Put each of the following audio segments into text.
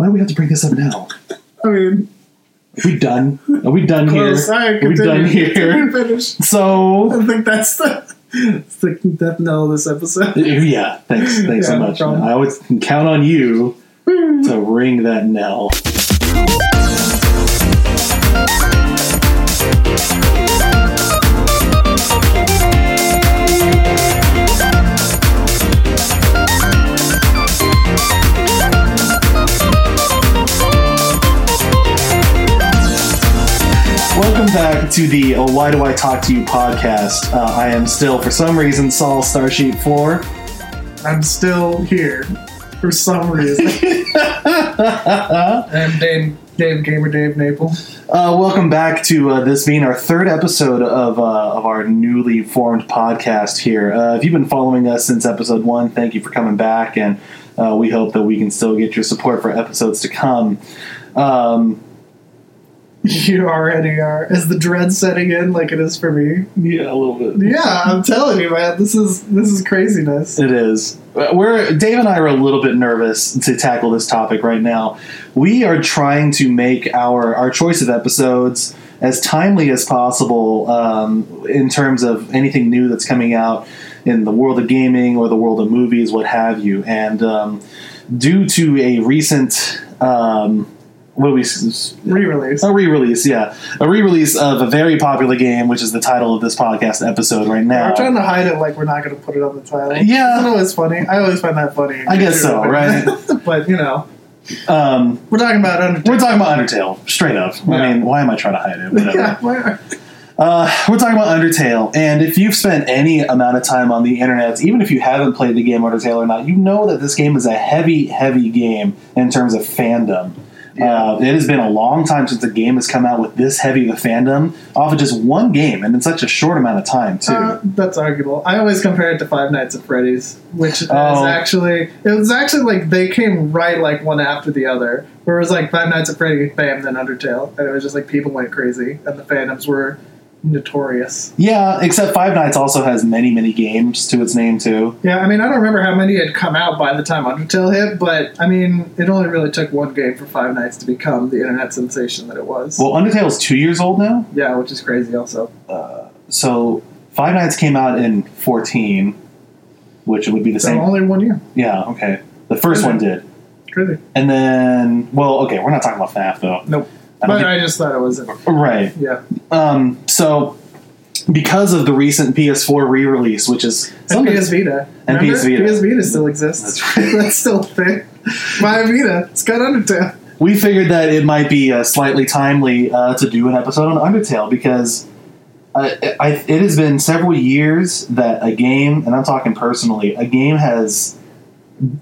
Why do we have to bring this up now? I mean, Are we done? Are we done close. here? Right, Are we done here? Finish. So I think that's the, the death knell of this episode. yeah, thanks, thanks Yeah, so much. problem. I always can count on you to ring that knell. Back to the uh, Why Do I Talk to You podcast. Uh, I am still, for some reason, Saul Starsheet 4. I'm still here for some reason. I'm Dave, Dave Gamer Dave Naple. Uh, welcome back to uh, this being our third episode of, uh, of our newly formed podcast here. Uh, if you've been following us since episode one, thank you for coming back, and uh, we hope that we can still get your support for episodes to come. Um, You already are. Is the dread setting in like it is for me? yeah, a little bit. Yeah, I'm telling you, man. This is this is craziness. It is. Uh, We're Dave and I are a little bit nervous to tackle this topic right now. We are trying to make our our choice of episodes as timely as possible um, in terms of anything new that's coming out in the world of gaming or the world of movies, what have you. And um, due to a recent um, we Re-release. a re-release, yeah, a re-release of a very popular game, which is the title of this podcast episode right now. We're trying to hide it like we're not going to put it on the title. Yeah. Isn't always funny? I always find that funny. I guess so, right? but you know, Um, we're talking about Undertale. We're talking about Undertale, straight up. I mean, why am I trying to hide it? Whatever. yeah, why- uh, we're talking about Undertale, and if you've spent any amount of time on the internet, even if you haven't played the game Undertale or not, you know that this game is a heavy, heavy game in terms of fandom. Uh, it has been a long time since a game has come out with this heavy of a fandom off of just one game, and in such a short amount of time, too. Uh, that's arguable. I always compare it to Five Nights at Freddy's, which is Oh. actually it was actually like they came right like one after the other. Where it was like Five Nights at Freddy's, bam, then Undertale, and it was just like people went crazy, and the fandoms were notorious. yeah, except Five Nights also has many, many games to its name, too. Yeah, I mean, I don't remember how many had come out by the time Undertale hit, but I mean, it only really took one game for Five Nights to become the internet sensation that it was. Well, Undertale is two years old now. yeah, which is crazy, also. Uh, so Five Nights came out in 14, which would be the So same. only one year. Yeah, okay. The first one did. Crazy. And then, well, okay, we're not talking about FNAF though. Nope. I But think- I just thought it was, right. yeah. Um, so, because of the recent PS4 re release, which is And PS Vita. And Remember? PS Vita. PS Vita still exists. That's right. That's still a thing. My Vita. It's got Undertale. we figured that it might be uh, slightly timely uh, to do an episode on Undertale because uh, I, it has been several years that a game, and I'm talking personally, a game has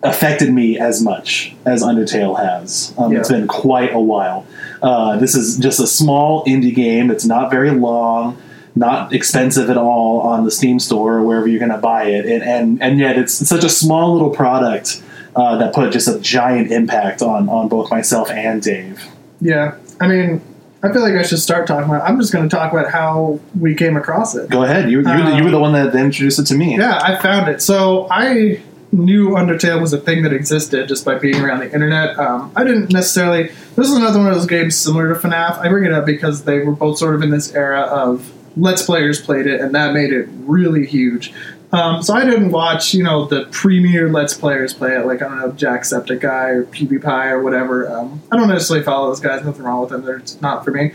affected me as much as Undertale has. Um, It's Yeah. been quite a while. Uh, this is just a small indie game. It's not very long, not expensive at all on the Steam store or wherever you're going to buy it, and, and and yet it's such a small little product uh, that put just a giant impact on on both myself and Dave. Yeah. I mean, I feel like I should start talking about I'm just going to talk about how we came across it. Go ahead. You you, Uh, you were the one that introduced it to me. Yeah, I found it. So I knew Undertale was a thing that existed just by being around the internet. Um, I didn't necessarily. This is another one of those games similar to FNAF. I bring it up because they were both sort of in this era of Let's Players played it, and that made it really huge. Um, so I didn't watch, you know, the premier Let's Players play it, like I don't know, Jacksepticeye or PewDiePie or whatever. Um, I don't necessarily follow those guys. Nothing wrong with them. They're not for me.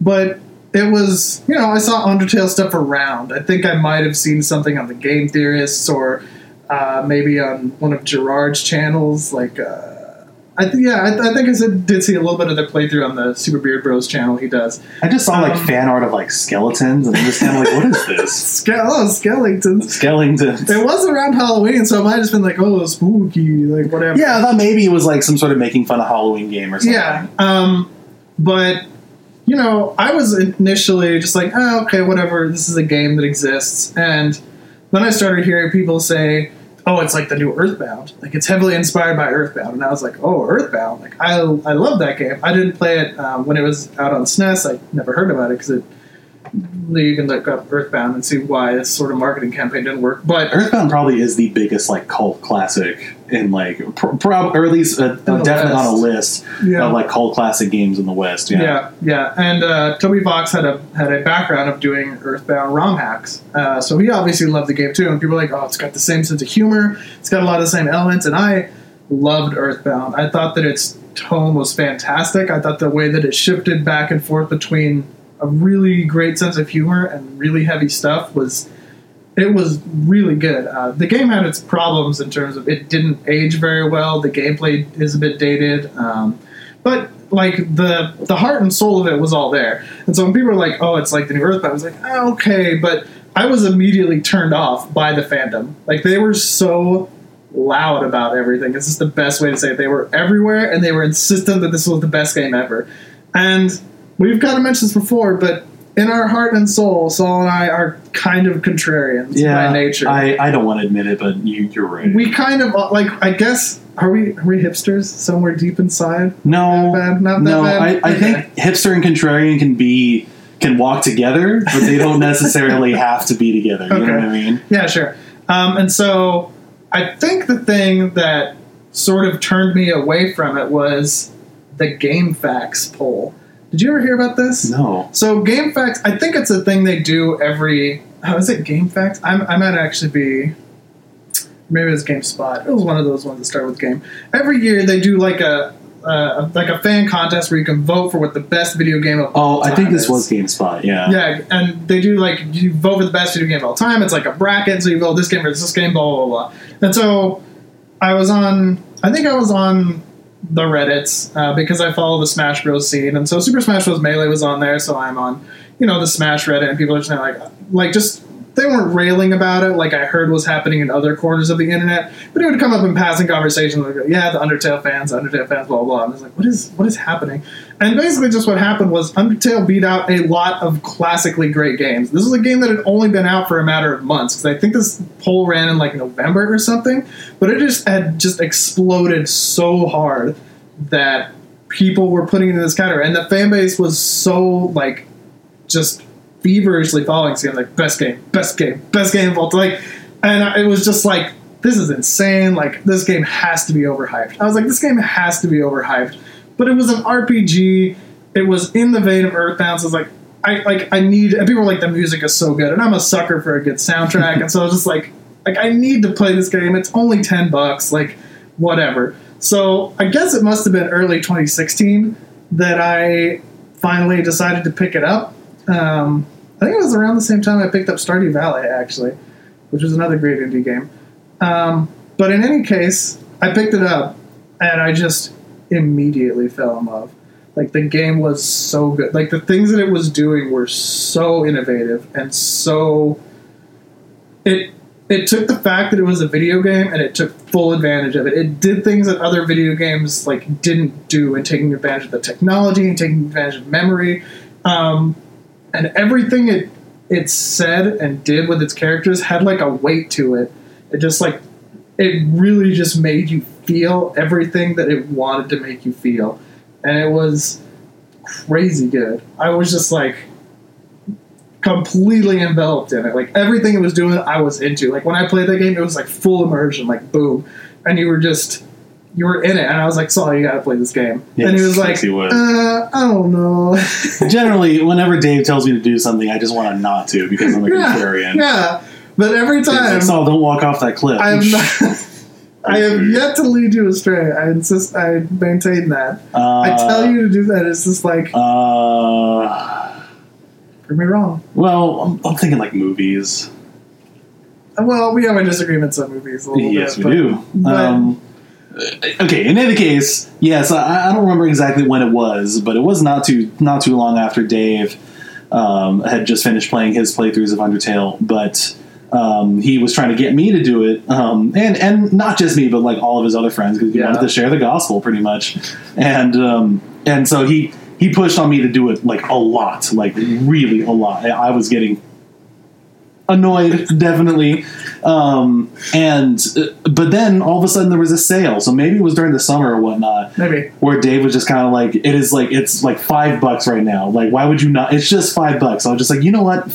But it was, you know, I saw Undertale stuff around. I think I might have seen something on the Game Theorists or uh, maybe on one of Jirard's channels. Like, uh, I think, yeah, I, I think I said, did see a little bit of the playthrough on the Super Beard Bros channel. He does. I just saw like Um, fan art of like skeletons, and I'm just kind of like, what is this? Ske- oh, skeletons. Skeletons. It was around Halloween, so it might have just been like, oh, spooky, like whatever. Yeah, I thought maybe it was like some sort of making fun of Halloween game or something. Yeah. Um, but you know, I was initially just like, oh, okay, whatever. This is a game that exists, and then I started hearing people say, "Oh, it's like the new Earthbound. Like it's heavily inspired by Earthbound." And I was like, "Oh, Earthbound! Like I, I love that game. I didn't play it um, when it was out on SNES. I never heard about it because it you can look up Earthbound and see why this sort of marketing campaign didn't work. But Earthbound probably is the biggest like cult classic in like pr- prob- or at least uh, the definitely on a list yeah, of like cult classic games in the West. Yeah. yeah, yeah. And uh, Toby Fox had a had a background of doing Earthbound ROM hacks, uh, so he obviously loved the game too. And people were like, "Oh, it's got the same sense of humor. It's got a lot of the same elements." And I loved Earthbound. I thought that its tone was fantastic. I thought the way that it shifted back and forth between a really great sense of humor and really heavy stuff was it was really good. Uh, the game had its problems in terms of it didn't age very well. The gameplay is a bit dated, um, but like the the heart and soul of it was all there. And so when people were like, "Oh, it's like the new Earthbound," I was like, oh, "Okay," but I was immediately turned off by the fandom. Like they were so loud about everything. It's just the best way to say it. They were everywhere, and they were insistent that this was the best game ever. And we've kind of mentioned this before, but in our heart and soul, Saul and I are kind of contrarians Yeah, by nature. I, I don't want to admit it, but you, you're right. we kind of like. I guess are we are we hipsters somewhere deep inside? no, Not bad, not no. I, I think hipster and contrarian can be can walk together, but they don't necessarily have to be together. You know what I mean? Yeah, sure. Um, and so I think the thing that sort of turned me away from it was the GameFAQs poll. Did you ever hear about this? No. So GameFAQs, I think it's a thing they do every. How is it? GameFAQs? I'm, I might actually be. Maybe it was GameSpot. It was one of those ones that start with game. Every year they do like a. Uh, like a fan contest where you can vote for what the best video game of all Oh, I think time this is. was GameSpot. Yeah. Yeah, and they do like you vote for the best video game of all time. It's like a bracket, so you vote this game versus this game, blah blah. blah. And so I was on, I think I was on the Reddit's uh, because I follow the Smash Bros. scene, and so Super Smash Bros. Melee was on there, so I'm on, you know, the Smash Reddit, and people are just like, like just they weren't railing about it like I heard was happening in other corners of the internet, but it would come up in passing conversations like, yeah, the Undertale fans, Undertale fans, blah blah. And I was like, what is what is happening? And basically, just what happened was Undertale beat out a lot of classically great games. This was a game that had only been out for a matter of months because I think this poll ran in like November or something, but it just had just exploded so hard that people were putting in this category, and the fan base was so like just feverishly following this game, like best game, best game, best game of all time. Like, and it was just like this is insane. Like this game has to be overhyped. I was like, this game has to be overhyped. But it was an RPG. It was in the vein of Earthbound. So I was like, I like I need. And people were like, the music is so good, and I'm a sucker for a good soundtrack. and so I was just like, like I need to play this game. It's only ten bucks. Like whatever. So I guess it must have been early 2016 that I finally decided to pick it up. Um, I think it was around the same time I picked up Stardew Valley, actually, which was another great indie game. Um, but in any case, I picked it up and I just immediately fell in love. Like the game was so good. Like the things that it was doing were so innovative and so it it took the fact that it was a video game and it took full advantage of it. It did things that other video games like didn't do in taking advantage of the technology and taking advantage of memory. Um, and everything it it said and did with its characters had like a weight to it. It just like it really just made you feel everything that it wanted to make you feel. And it was crazy good. I was just like completely enveloped in it. Like everything it was doing, I was into. Like when I played that game, it was like full immersion, like boom, and you were just you were in it. And I was like, "Saul, you got to play this game." and he was like, yes, he. Uh, "I don't know." Generally, whenever Dave tells me to do something, I just want to not to because I'm a yeah, contrarian. yeah. But every It's like, time Saul, don't walk off that cliff. I am not. I have yet to lead you astray. I insist. I maintain that. Uh, I tell you to do that. It's just like Uh, prove me wrong. well, I'm, I'm thinking like movies. Well, we have our disagreements on movies a little Yes, bit. we but- do. but- um, okay, in any case, yes, I, I don't remember exactly when it was, but it was not too not too long after Dave um, had just finished playing his playthroughs of Undertale, but. Um, he was trying to get me to do it, um, and and not just me, but like all of his other friends because he Yeah. wanted to share the gospel pretty much, and um, and so he he pushed on me to do it like a lot, like really a lot. I was getting annoyed, definitely. Um, and uh, but then all of a sudden there was a sale, so maybe it was during the summer or whatnot, Maybe. where Dave was just kind of like, "It is like it's like five bucks right now. Like, why would you not? It's just five bucks." I was just like, "You know what?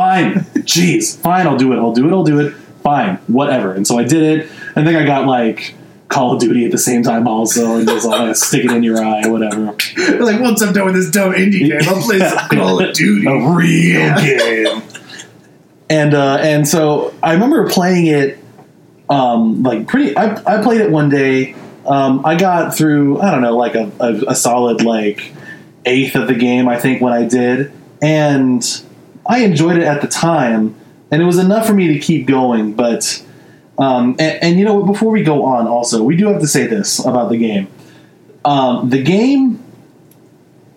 Fine, jeez, fine. I'll do it. I'll do it. I'll do it. Fine, whatever." And so I did it. I think I got like Call of Duty at the same time also, and just all stick it in your eye, whatever. like once I'm done with this dumb indie game, I'll play some Call of Duty. a real Yeah. game. And uh, and so I remember playing it, um, like pretty. I, I played it one day. Um, I got through I don't know like a, a, a solid like eighth of the game I think when I did, and I enjoyed it at the time, and it was enough for me to keep going. But um, and, and you know before we go on, also we do have to say this about the game. Um, the game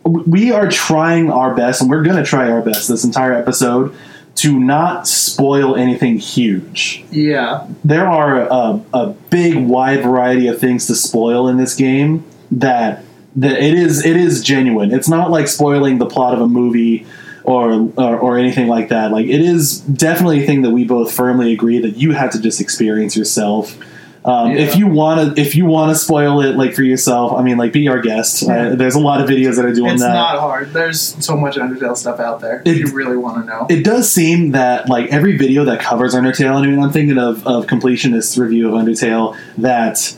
we are trying our best, and we're going to try our best this entire episode to not spoil anything huge. Yeah. There are a, a big, wide variety of things to spoil in this game that that it is it is genuine. It's not like spoiling the plot of a movie or, or or anything like that. Like it is definitely a thing that we both firmly agree that you have to just experience yourself. Um, Yeah. If you want to, if you want to spoil it, like for yourself, I mean, like be our guest. Yeah. Uh, there's a lot of videos that are doing It's that. not hard. There's so much Undertale stuff out there It- if you really want to know. it does seem that like every video that covers Undertale, I mean, I'm thinking of of completionist review of Undertale that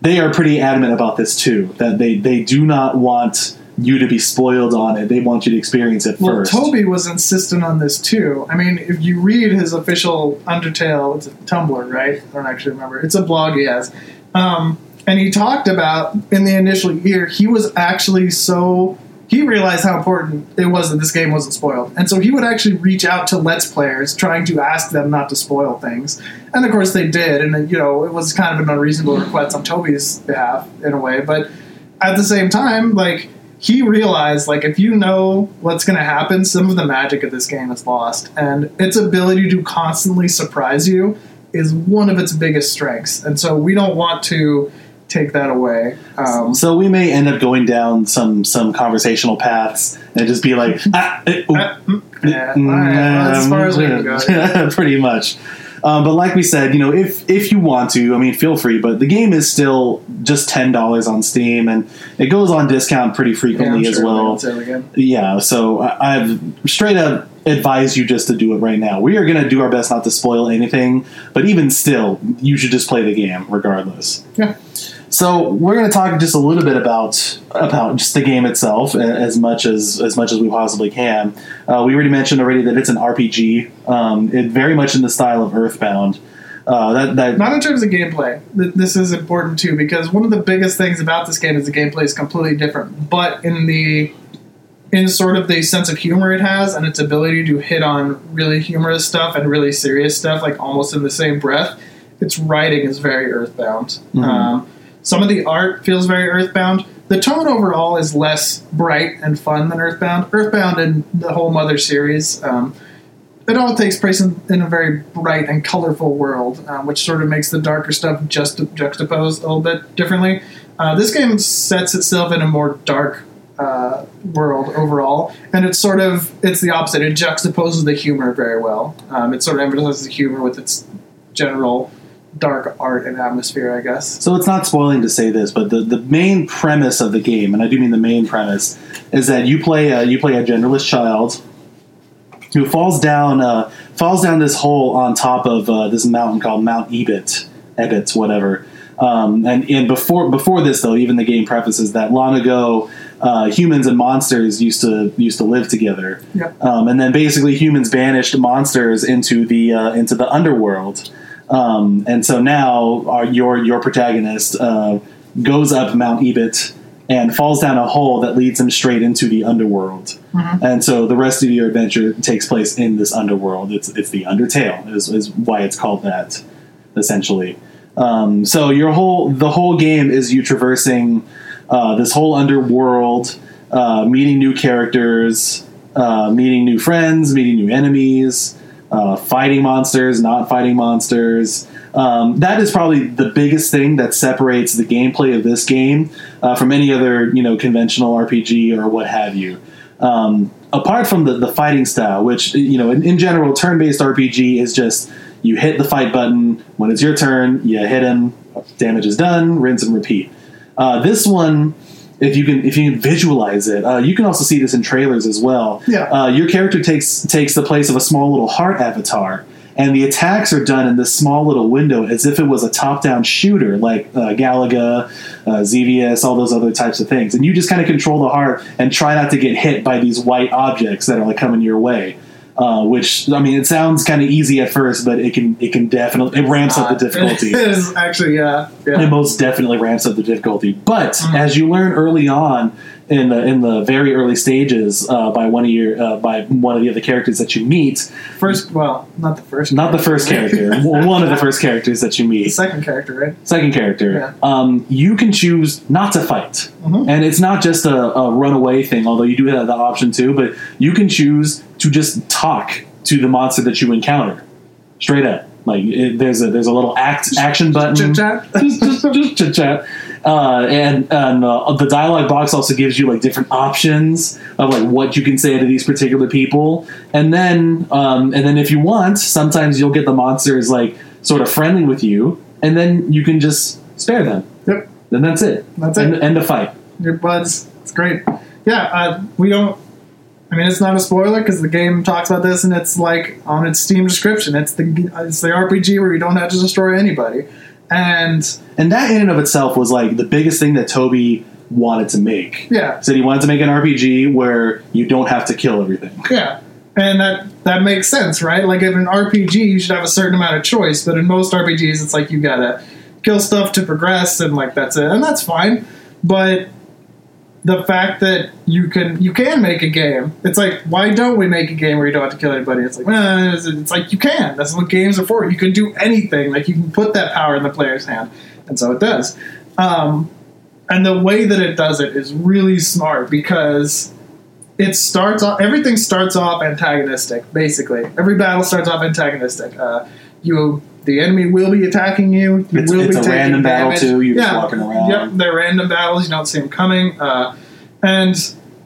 they are pretty adamant about this too. That they they do not want you to be spoiled on it. They want you to experience it Well, first. Toby was insistent on this too. I mean, if you read his official Undertale, it's a Tumblr, right? I don't actually remember. It's a blog he has. Um, and he talked about in the initial year, he was actually so. He realized how important it was that this game wasn't spoiled. And so he would actually reach out to Let's Players, trying to ask them not to spoil things. And of course they did. And, you know, it was kind of an unreasonable request on Toby's behalf, in a way. But at the same time, like, he realized like if you know what's going to happen some of the magic of this game is lost and its ability to constantly surprise you is one of its biggest strengths and so we don't want to take that away um, so we may end up going down some some conversational paths and just be like, ah, eh, uh, mm, yeah, right, well, as far as we can go yeah. pretty much. Um, but like we said, you know, if if you want to, I mean, feel free. But the game is still just ten dollars on Steam, and it goes on discount pretty Yeah, frequently as sure well. Yeah, so I- I've straight up advised you just to do it right now. We are going to do our best not to spoil anything, but even still, you should just play the game regardless. Yeah. So we're going to talk just a little bit about about just the game itself, as much as as much as we possibly can. Uh, we already mentioned already that it's an RPG. Um, it very much in the style of Earthbound. Uh, that that not in terms of gameplay this is important too because one of the biggest things about this game is the gameplay is completely different but in the in sort of the sense of humor it has and its ability to hit on really humorous stuff and really serious stuff like almost in the same breath its writing is very earthbound Mhm. um, some of the art feels very earthbound the tone overall is less bright and fun than earthbound earthbound and the whole mother series um, it all takes place in, in a very bright and colorful world, um, which sort of makes the darker stuff just juxtaposed a little bit differently. Uh, this game sets itself in a more dark uh, world overall, and it's sort of it's the opposite. It juxtaposes the humor very well. Um, it sort of emphasizes the humor with its general dark art and atmosphere, I guess. So it's not spoiling to say this, but the, the main premise of the game, and I do mean the main premise, is that you play a, you play a genderless child who falls down uh, falls down this hole on top of uh, this mountain called Mount Ebit, Ebit, whatever. Um, and, and before before this though, even the game prefaces that long ago uh, humans and monsters used to used to live together, Yep. um, and then basically humans banished monsters into the uh, into the underworld. Um, and so now our, your your protagonist uh, goes up Mount Ebit and falls down a hole that leads him straight into the underworld. Mhm. And so the rest of your adventure takes place in this underworld. It's it's the Undertale is, is why it's called that, essentially. Um, so your whole the whole game is you traversing uh, this whole underworld, uh, meeting new characters, uh, meeting new friends, meeting new enemies, uh, fighting monsters, not fighting monsters. Um, that is probably the biggest thing that separates the gameplay of this game uh, from any other you know conventional RPG or what have you. Um, apart from the, the fighting style, which you know in, in general, turn-based RPG is just You hit the fight button when it's your turn. You hit him. Damage is done. Rinse and repeat. Uh, this one, if you can, if you can visualize it, uh, you can also see this in trailers as well. Yeah. Uh, your character takes takes the place of a small little heart avatar, and the attacks are done in this small little window as if it was a top down shooter like uh, Galaga, uh, Xevious, all those other types of things. And you just kind of control the heart and try not to get hit by these white objects that are like coming your way. Uh, which I mean, it sounds kind of easy at first, but it can it can definitely it ramps up the difficulty. It is actually, yeah. yeah. It most definitely ramps up the difficulty. But Mhm. as you learn early on in the in the very early stages uh, by one of your uh, by one of the other characters that you meet, First, well, not the first. not the first character, one of the first characters that you The meet, second character, right? second character, Yeah. um, you can choose not to fight, Mhm. and it's not just a, a runaway thing. Although you do have the option too, but you can choose to just talk to the monster that you encounter, straight up. Like it, there's a there's a little act action button Chit chat. just, just, just chit chat. Uh, and and uh, the dialogue box also gives you like different options of like what you can say to these particular people, and then um, and then if you want, sometimes you'll get the monsters like sort of friendly with you, and then you can just spare them. Yep. Then that's it. That's end, it. End of fight. Your buds. It's great. Yeah, uh, we don't. I mean, it's not a spoiler because the game talks about this, and it's like on its Steam description. It's the it's the RPG where you don't have to destroy anybody, and And that in and of itself was like the biggest thing that Toby wanted to make. yeah, Said he wanted to make an RPG where you don't have to kill everything. yeah, and that that makes sense, right? Like in an RPG, you should have a certain amount of choice, but in most RPGs, it's like you gotta kill stuff to progress, and like that's it, and that's fine. But the fact that you can you can make a game, it's like why don't we make a game where you don't have to kill anybody? It's like well, it's, like you can. That's what games are for. You can do anything. Like you can put that power in the player's hand, and so it does. Um, and the way that it does it is really smart because it starts off everything starts off antagonistic basically every battle starts off antagonistic uh, you the enemy will be attacking you you It's- will it's be a taking random battle, damage. too. You're just walking around. yep they're random battles you don't see them coming uh, and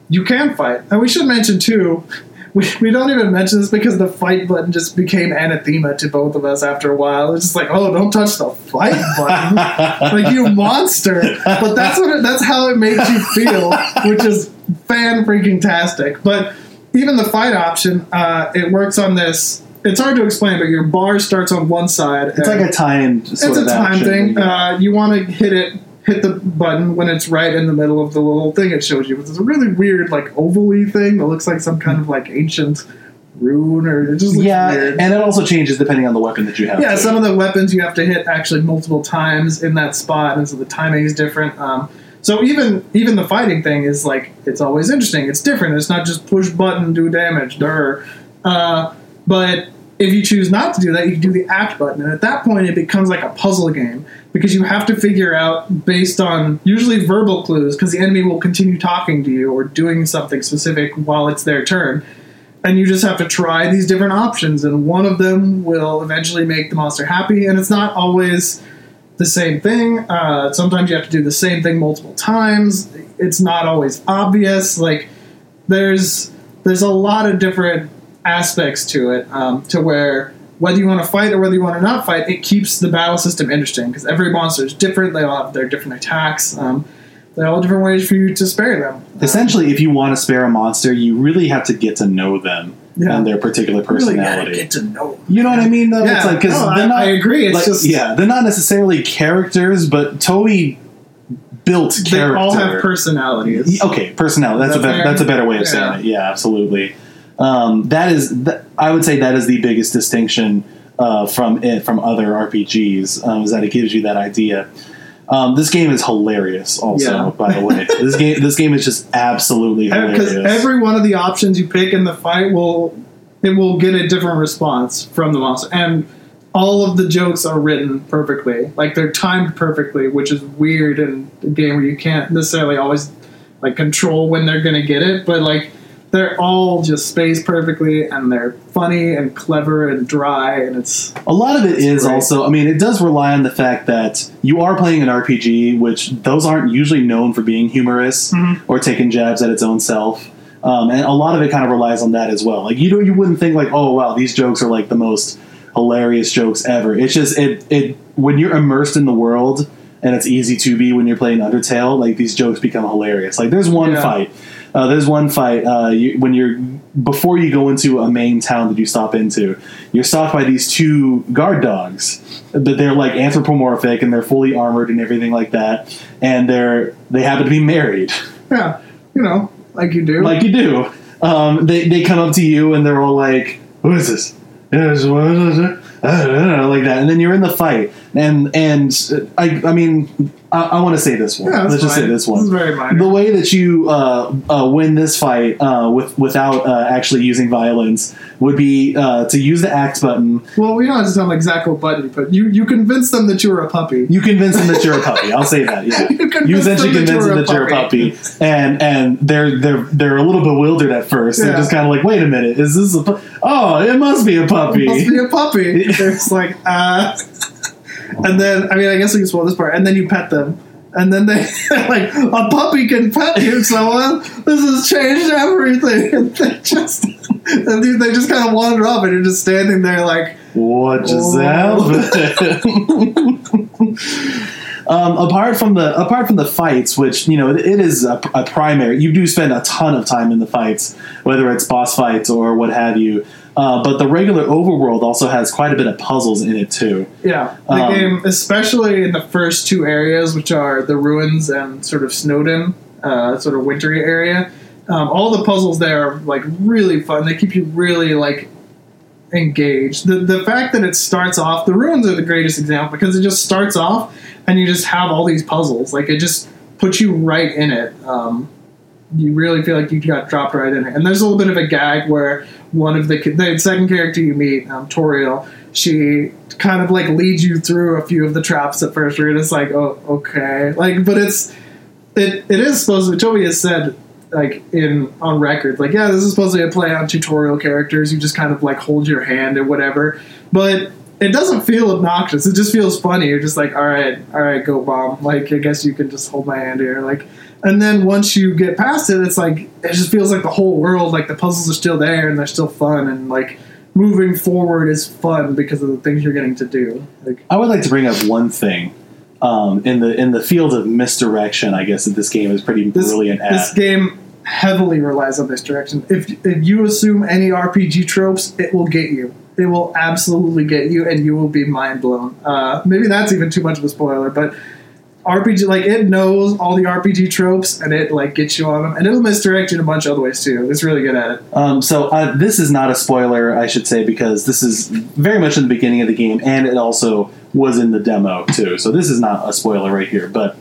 you can fight and we should mention too we, we don't even mention this because the fight button just became anathema to both of us after a while. It's just like, oh, don't touch the fight button like you monster. But that's what it, that's how it makes you feel, which is fan freaking tastic. But even the fight option, uh, it works on this. It's hard to explain, but your bar starts on one side. It's like a timed it's a time thing. Uh, you want to hit it, hit the button when it's right in the middle of the little thing it shows you. It's a really weird, like ovally thing that looks like some kind of like ancient rune, or it just looks yeah, weird. and it also changes depending on the weapon that you have. Yeah, too. some of the weapons you have to hit actually multiple times in that spot, and so the timing is different. Um, so even even the fighting thing is like it's always interesting. It's different. It's not just push button do damage. Dur. Uh, but if you choose not to do that, you can do the act button, and at that point it becomes like a puzzle game because you have to figure out based on usually verbal clues because the enemy will continue talking to you or doing something specific while it's their turn. And you just have to try these different options and one of them will eventually make the monster happy and it's not always the same thing. Uh, sometimes you have to do the same thing multiple times. It's not always obvious. Like there's there's a lot of different aspects to it um, to where whether you want to fight or whether you want to not fight it keeps the battle system interesting because every monster is different they all have their different attacks um, there are all different ways for you to spare them Essentially, if you want to spare a monster, you really have to get to know them Yeah. and their particular really gotta personality. get to know them. you know what I mean? Though Yeah, it's like because no, they're I- not. I agree. It's like, just- yeah, they're not necessarily characters, but Toby built characters. They all have personalities. Okay, personality. That's a Is that better, that's a better way of Yeah. saying it. Yeah, absolutely. Um, that is, th- I would say that is the biggest distinction uh, from it from other RPGs um, is that it gives you that idea. Um, this game is hilarious. Also, Yeah. by the way, this game this game is just absolutely hilarious. Because every one of the options you pick in the fight will it will get a different response from the monster, and all of the jokes are written perfectly. Like they're timed perfectly, which is weird in a game where you can't necessarily always like control when they're gonna get it, but like they're all just spaced perfectly, and they're funny and clever and dry, and it's A lot of it is great. also, I mean, it does rely on the fact that you are playing an RPG, which those aren't usually known for being humorous Mhm. or taking jabs at its own self. Um, and a lot of it kind of relies on that as well. Like you know, you wouldn't think like, oh wow, these jokes are like the most hilarious jokes ever. It's just it it when you're immersed in the world and it's easy to be when you're playing Undertale. Like these jokes become hilarious. Like there's one Yeah. fight. Uh, there's one fight uh, you, when you're before you go into a main town that you stop into. You're stopped by these two guard dogs, but they're like anthropomorphic and they're fully armored and everything like that. And they're they happen to be married, Yeah, you know, like you do. like you do. Um, they they come up to you and they're all like, "Who is this?" Yes, what is it? I don't know, like that, and then you're in the fight, and and uh, I I mean I, I want to say this one. yeah, Let's just say this one This is very minor. the way that you uh, uh, win this fight uh, with without uh, actually using violence would be uh, to use the axe button. well, we don't have to tell them exactly what button you. You you convince them that you were a puppy. You convince them that you're a puppy. I'll say that. Yeah. You You essentially convince them that you're a puppy. and and they're they're they're a little bewildered at first. They're just kind of like, wait a minute, is this a? pu- Oh, it must be a puppy. must be a puppy. it's like, uh, and then I mean, I guess we can spoil this part. And then you pet them, and then they like a puppy can pet you. Someone this has changed everything. And they just and they- just kind of wander off, and you're just standing there like, What just Oh. happened? um, apart from the apart from the fights, which you know it, it is a, a primary, you do spend a ton of time in the fights, whether it's boss fights or what have you. Uh, but the regular overworld also has quite a bit of puzzles in it too. yeah, the Um, game, especially in the first two areas, which are the ruins and sort of Snowdin, uh, sort of wintry area. Um, all the puzzles there are like really fun. They keep you really like engaged. The the fact that it starts off, the ruins are the greatest example because it just starts off and you just have all these puzzles. Like it just puts you right in it. Um, you really feel like you got dropped right in it. And there's a little bit of a gag where one of the the second character you meet, um, Toriel, she kind of like leads you through a few of the traps at first. Where it's like, oh, okay, like, but it's it it is supposed to. Toby has said like in on record, like, yeah, this is supposed to be a play on tutorial characters. You just kind of like hold your hand or whatever, but. It doesn't feel obnoxious. It just feels funny. You're just like, all right, all right, go bomb. Like, I guess you can just hold my hand here. Like, and then once you get past it, it's like it just feels like the whole world, like the puzzles are still there and they're still fun, and like moving forward is fun because of the things you're getting to do. Like, I would like to bring up one thing. Um, in the in the field of misdirection, I guess that this game is pretty this, brilliant at. this game heavily relies on misdirection. If if you assume any RPG tropes, it will get you. It will absolutely get you, and you will be mind blown. Uh, maybe that's even too much of a spoiler, but RPG like it knows all the RPG tropes, and it like gets you on them, and it'll misdirect you in a bunch of other ways too. It's really good at it. Um, so uh, this is not a spoiler, I should say, because this is very much in the beginning of the game, and it also was in the demo too. So this is not a spoiler right here. But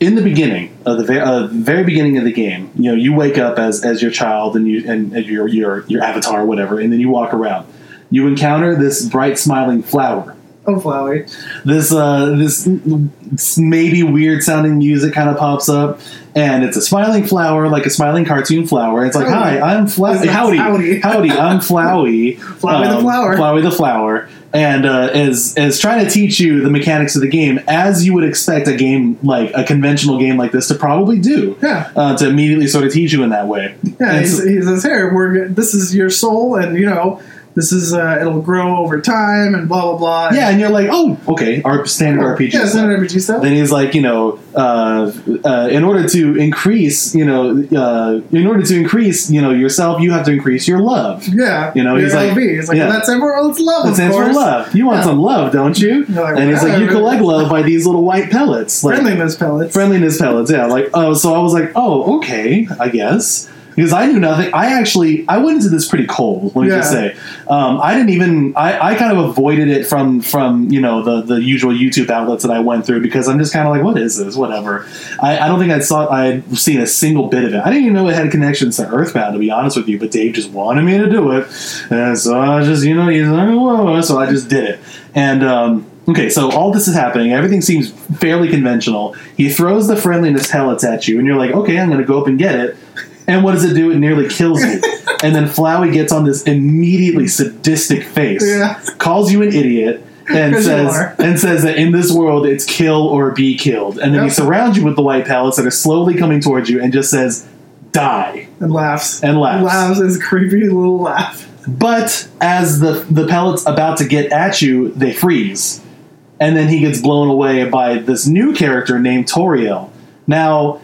in the beginning of the very, uh, very beginning of the game, you know, you wake up as as your child and you and, and your your your avatar, or whatever, and then you walk around. You encounter this bright smiling flower. Oh, Flowey. This uh, this maybe weird sounding music kind of pops up, and it's a smiling flower, like a smiling cartoon flower. It's like, Howdy. "Hi, I'm Flower. Howdy, howdy. howdy, I'm Flowey. Flowey the flower. Flowey the flower, and uh, is is trying to teach you the mechanics of the game as you would expect a game like a conventional game like this to probably do. Yeah. Uh, to immediately sort of teach you in that way. Yeah, he's, so- he says, "Here, we're this is your soul, and you know, this is uh, it'll grow over time, and blah blah blah." yeah, and you're like, oh, okay, our standard RPG. Yeah, standard RPG stuff. Then he's like, you know, uh, uh, in order to increase, you know, uh, in order to increase, you know, yourself, you have to increase your love. Yeah, You know, he's like- He's like, yeah. well, that's it's love, That of stands for love. You want Yeah. some love, don't you? Like, and he's like, you collect love by these little white pellets, like Friendliness pellets. friendliness pellets. Yeah, like oh, so I was like, oh, okay, I guess. Because I knew nothing. I actually I went into this pretty cold. Let me just say, um, I didn't even. I, I kind of avoided it from from you know the the usual YouTube outlets that I went through because I'm just kind of like, what is this? Whatever. I, I don't think I saw I had seen a single bit of it. I didn't even know it had connections to Earthbound to be honest with you. But Dave just wanted me to do it, and so I just you know he's like, whoa, so I just did it. And um, okay, so all this is happening. Everything seems fairly conventional. He throws the friendliness pellets at you, and you're like, okay, I'm going to go up and get it. And what does it do? It nearly kills you. and then Flowey gets on this immediately sadistic face, Yeah. calls you an idiot, and says and says that in this world it's kill or be killed. And then he surrounds you with the white pellets that are slowly coming towards you, and just says, "Die." and laughs. And laughs. Laughs his creepy little laugh. but as the the pellet's about to get at you, they freeze, and then he gets blown away by this new character named Toriel. Now,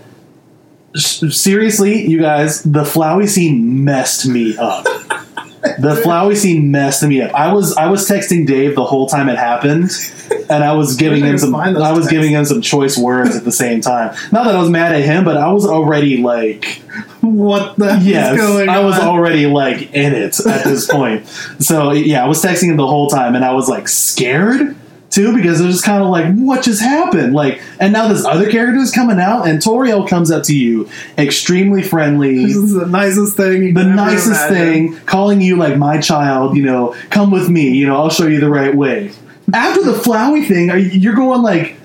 seriously, you guys, the Flowey scene messed me up. the Flowey scene messed me up. I was I was texting Dave the whole time it happened, and I was giving I him some. I was texts. giving him some choice words at the same time. Not that I was mad at him, but I was already like. What the Yes, is going I was already like in it at this point. So yeah, I was texting him the whole time, and I was like scared too because they're just kind of like, what just happened? Like, and now this other character is coming out, and Toriel comes up to you, extremely friendly, This is the nicest thing. You the nicest imagine. thing, calling you like my child. You know, come with me. You know, I'll show you the right way. After the Flowey thing, you're going like.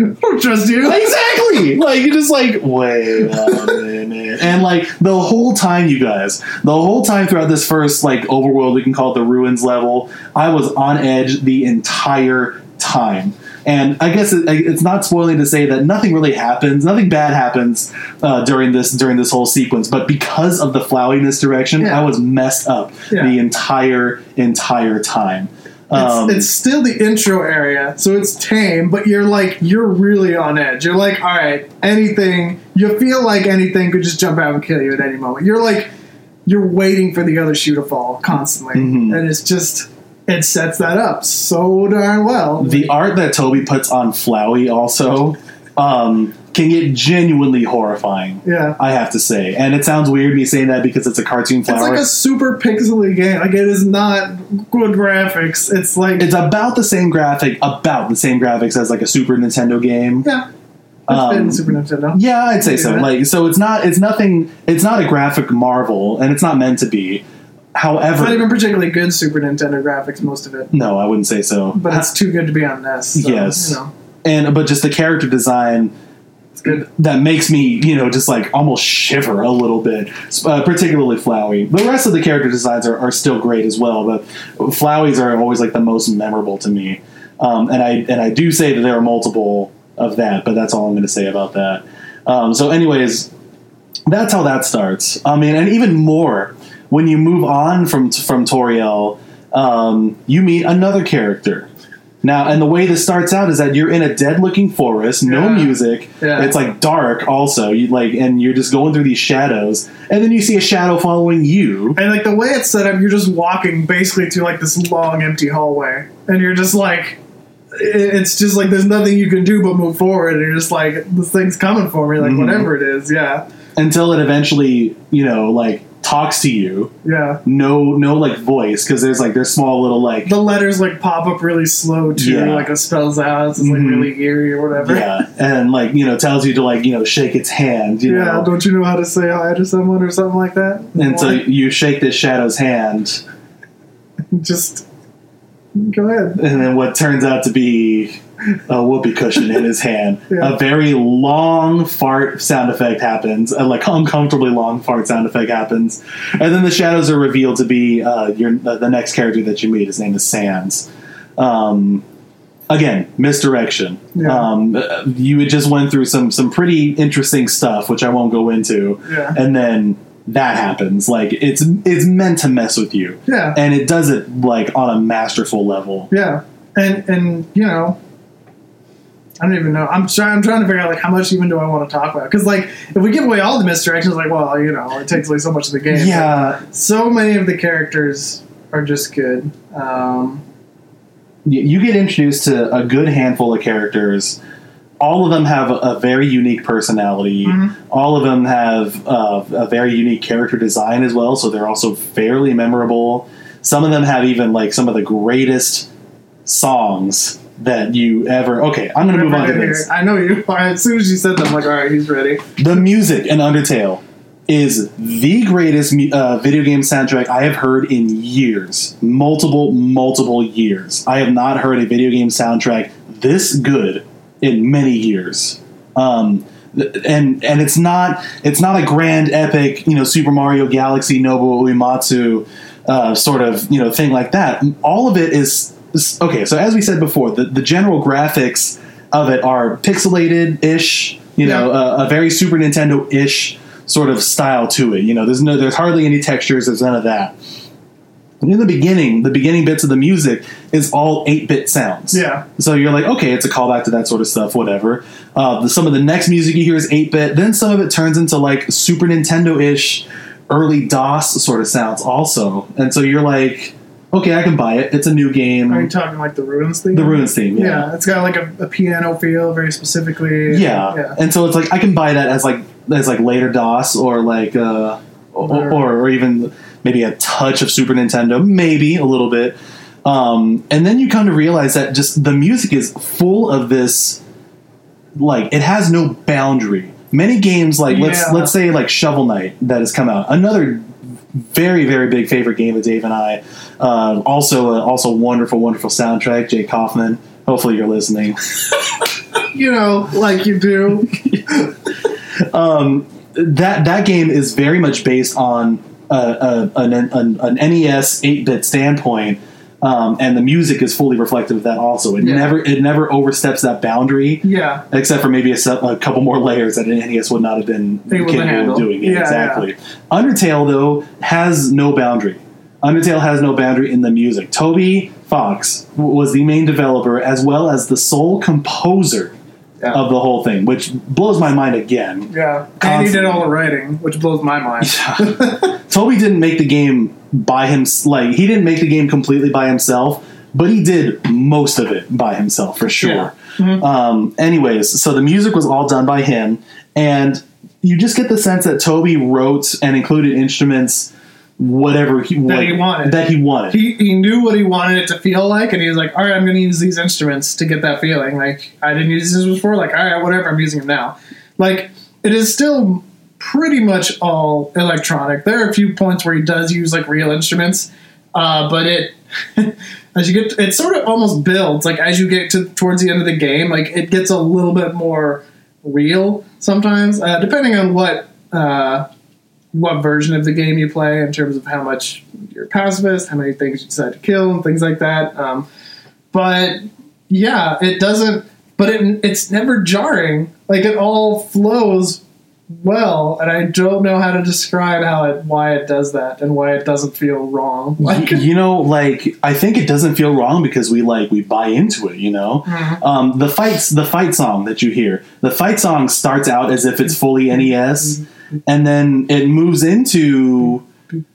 I don't trust you. Exactly. Like you're just like, wait a minute. And like the whole time, you guys, the whole time throughout this first like overworld, we can call it the ruins level, I was on edge the entire time. And I guess it, it's not spoiling to say that nothing really happens, nothing bad happens uh, during this during this whole sequence. But because of the Flowey misdirection, Yeah. I was messed up Yeah. the entire entire time. Um, It's, it's still the intro area, so it's tame, but you're like you're really on edge. You're like, all right, anything. You feel like anything could just jump out and kill you at any moment. You're like, you're waiting for the other shoe to fall constantly, Mhm. and it's just it sets that up so darn well. the art that Toby puts on Flowey also um, can get genuinely horrifying. yeah, I have to say, and it sounds weird me saying that because it's a cartoon it's flower. like a super pixely game. Like it is not good graphics. It's like it's about the same graphic, about the same graphics as like a Super Nintendo game. yeah, it's Um, been Super Nintendo. Yeah, I'd say so. Like, so it's not, it's nothing, it's not a graphic marvel, and it's not meant to be. However, Not even particularly good Super Nintendo graphics, most of it. no, I wouldn't say so. But it's too good to be on NES. So, Yes. You know, and but just the character design it's. That makes me, you know, just like almost shiver a little bit, uh, particularly Flowey. The rest of the character designs are, are still great as well, but Flowey's are always like the most memorable to me. Um, and I and I do say that there are multiple of that, but that's all I'm going to say about that. Um, so, anyways, that's how that starts. I mean, and even more when you move on from from Toriel, um, you meet another character. Now, and the way this starts out is that you're in a dead-looking forest, no Yeah. music. Yeah. It's like dark, also. You like, and you're just going through these shadows, and then you see a shadow following you. And like the way it's set up, you're just walking basically to like this long empty hallway, and you're just like, it's just like there's nothing you can do but move forward, and you're just like, this thing's coming for me, like Mhm. whatever it is, yeah, until it eventually, you know, like talks to you. yeah. No, no, like voice because there's like there's small little like The letters like pop up really slow too, Yeah. like it spells out. It's like Mhm. really eerie or whatever. yeah, and like you know tells you to like you know shake its hand. You Yeah, know, don't you know how to say hi to someone or something like that? and so you shake this shadow's hand, just go ahead. and then what turns out to be a whoopee cushion in his hand. Yeah. A very long fart sound effect happens, a like uncomfortably long fart sound effect happens, and then the shadows are revealed to be uh, your uh, the next character that you meet. His name is Sans. Um, again, misdirection. Yeah. Um, uh, you just went through some some pretty interesting stuff, which I won't go into, Yeah. and then that happens. Like it's it's meant to mess with you, Yeah. and it does it like on a masterful level. Yeah, and and you know, I don't even know. I'm trying. I'm trying to figure out like how much even do I want to talk about? Because like if we give away all the misdirections, like well, you know, it takes away so much of the game. Yeah, So many of the characters are just good. Um, you you get introduced to a good handful of characters. All of them have a, a very unique personality. Mhm. All of them have uh, a very unique character design as well, so they're also fairly memorable. Some of them have even like some of the greatest songs that you ever. Okay, I'm going to move on to this. here. I know you. As soon as you said that, I'm like, all right, he's ready. The music in Undertale is the greatest uh, video game soundtrack I have heard in years. Multiple, multiple years. I have not heard a video game soundtrack this good in many years. Um, and and it's not it's not a grand epic you know Super Mario Galaxy Nobuo Uematsu uh, sort of you know thing like that. All of it is- okay. So as we said before, the, the general graphics of it are pixelated ish. You know, a, very Super Nintendo ish sort of style to it. You know, there's no there's hardly any textures. There's none of that. in the beginning, the beginning bits of the music is all 8 bit sounds. Yeah. So you're like, okay, it's a callback to that sort of stuff, whatever. Uh, the, some of the next music you hear is 8 bit. Then some of it turns into like Super Nintendo ish, early DOS sort of sounds also. And so you're like, okay, I can buy it. It's a new game. Are you talking like the ruins theme? the Ruins theme, yeah. Yeah, it's got like a, a piano feel, very specifically. Yeah. yeah. And so it's like, I can buy that as like, as like later DOS or like, uh, or, or, or even maybe a touch of Super Nintendo, maybe a little bit. Um, and then you come to realize that just the music is full of this, like it has no boundary. Many games, like let's let's say like Shovel Knight that has come out, another very very big favorite game of Dave and I. Uh, also a, also wonderful wonderful soundtrack, Jake Kaufman. Hopefully you're listening. You know, like you do. um, that that game is very much based on uh, a, an, an, an NES 8-bit standpoint, um, and the music is fully reflective of that. Also, it Yeah. never it never oversteps that boundary, Yeah. except for maybe a, a couple more layers that an NES would not have been Able capable of doing. Yeah, Yeah, exactly. Undertale though has no boundary. Undertale has no boundary in the music. Toby Fox was the main developer as well as the sole composer Yeah. of the whole thing, which blows my mind again. Yeah. And he did all the writing, which blows my mind. Toby didn't make the game by him. Like he didn't make the game completely by himself, but he did most of it by himself for sure. Mhm. Um, anyways, so the music was all done by him, and you just get the sense that Toby wrote and included instruments, whatever he, That like, he wanted. That he wanted. he, he knew what he wanted it to feel like, and he was like, all right, I'm going to use these instruments to get that feeling. Like, I didn't use these before. Like, all right, whatever, I'm using them now. Like, it is still pretty much all electronic. There are a few points where he does use, like, real instruments, uh, but it. As you get, it sort of almost builds like as you get to towards the end of the game, like it gets a little bit more real sometimes, uh, depending on what uh, what version of the game you play in terms of how much you're pacifist, how many things you decide to kill, and things like that. Um, but yeah, it doesn't. But it, it's never jarring. Like it all flows well, and I don't know how to describe how it why it does that and why it doesn't feel wrong. Like you know, like I think it doesn't feel wrong because we like we buy into it. You know, Mhm. um, the fights, the fight song that you hear, the fight song starts out as if it's fully NES, and then it moves into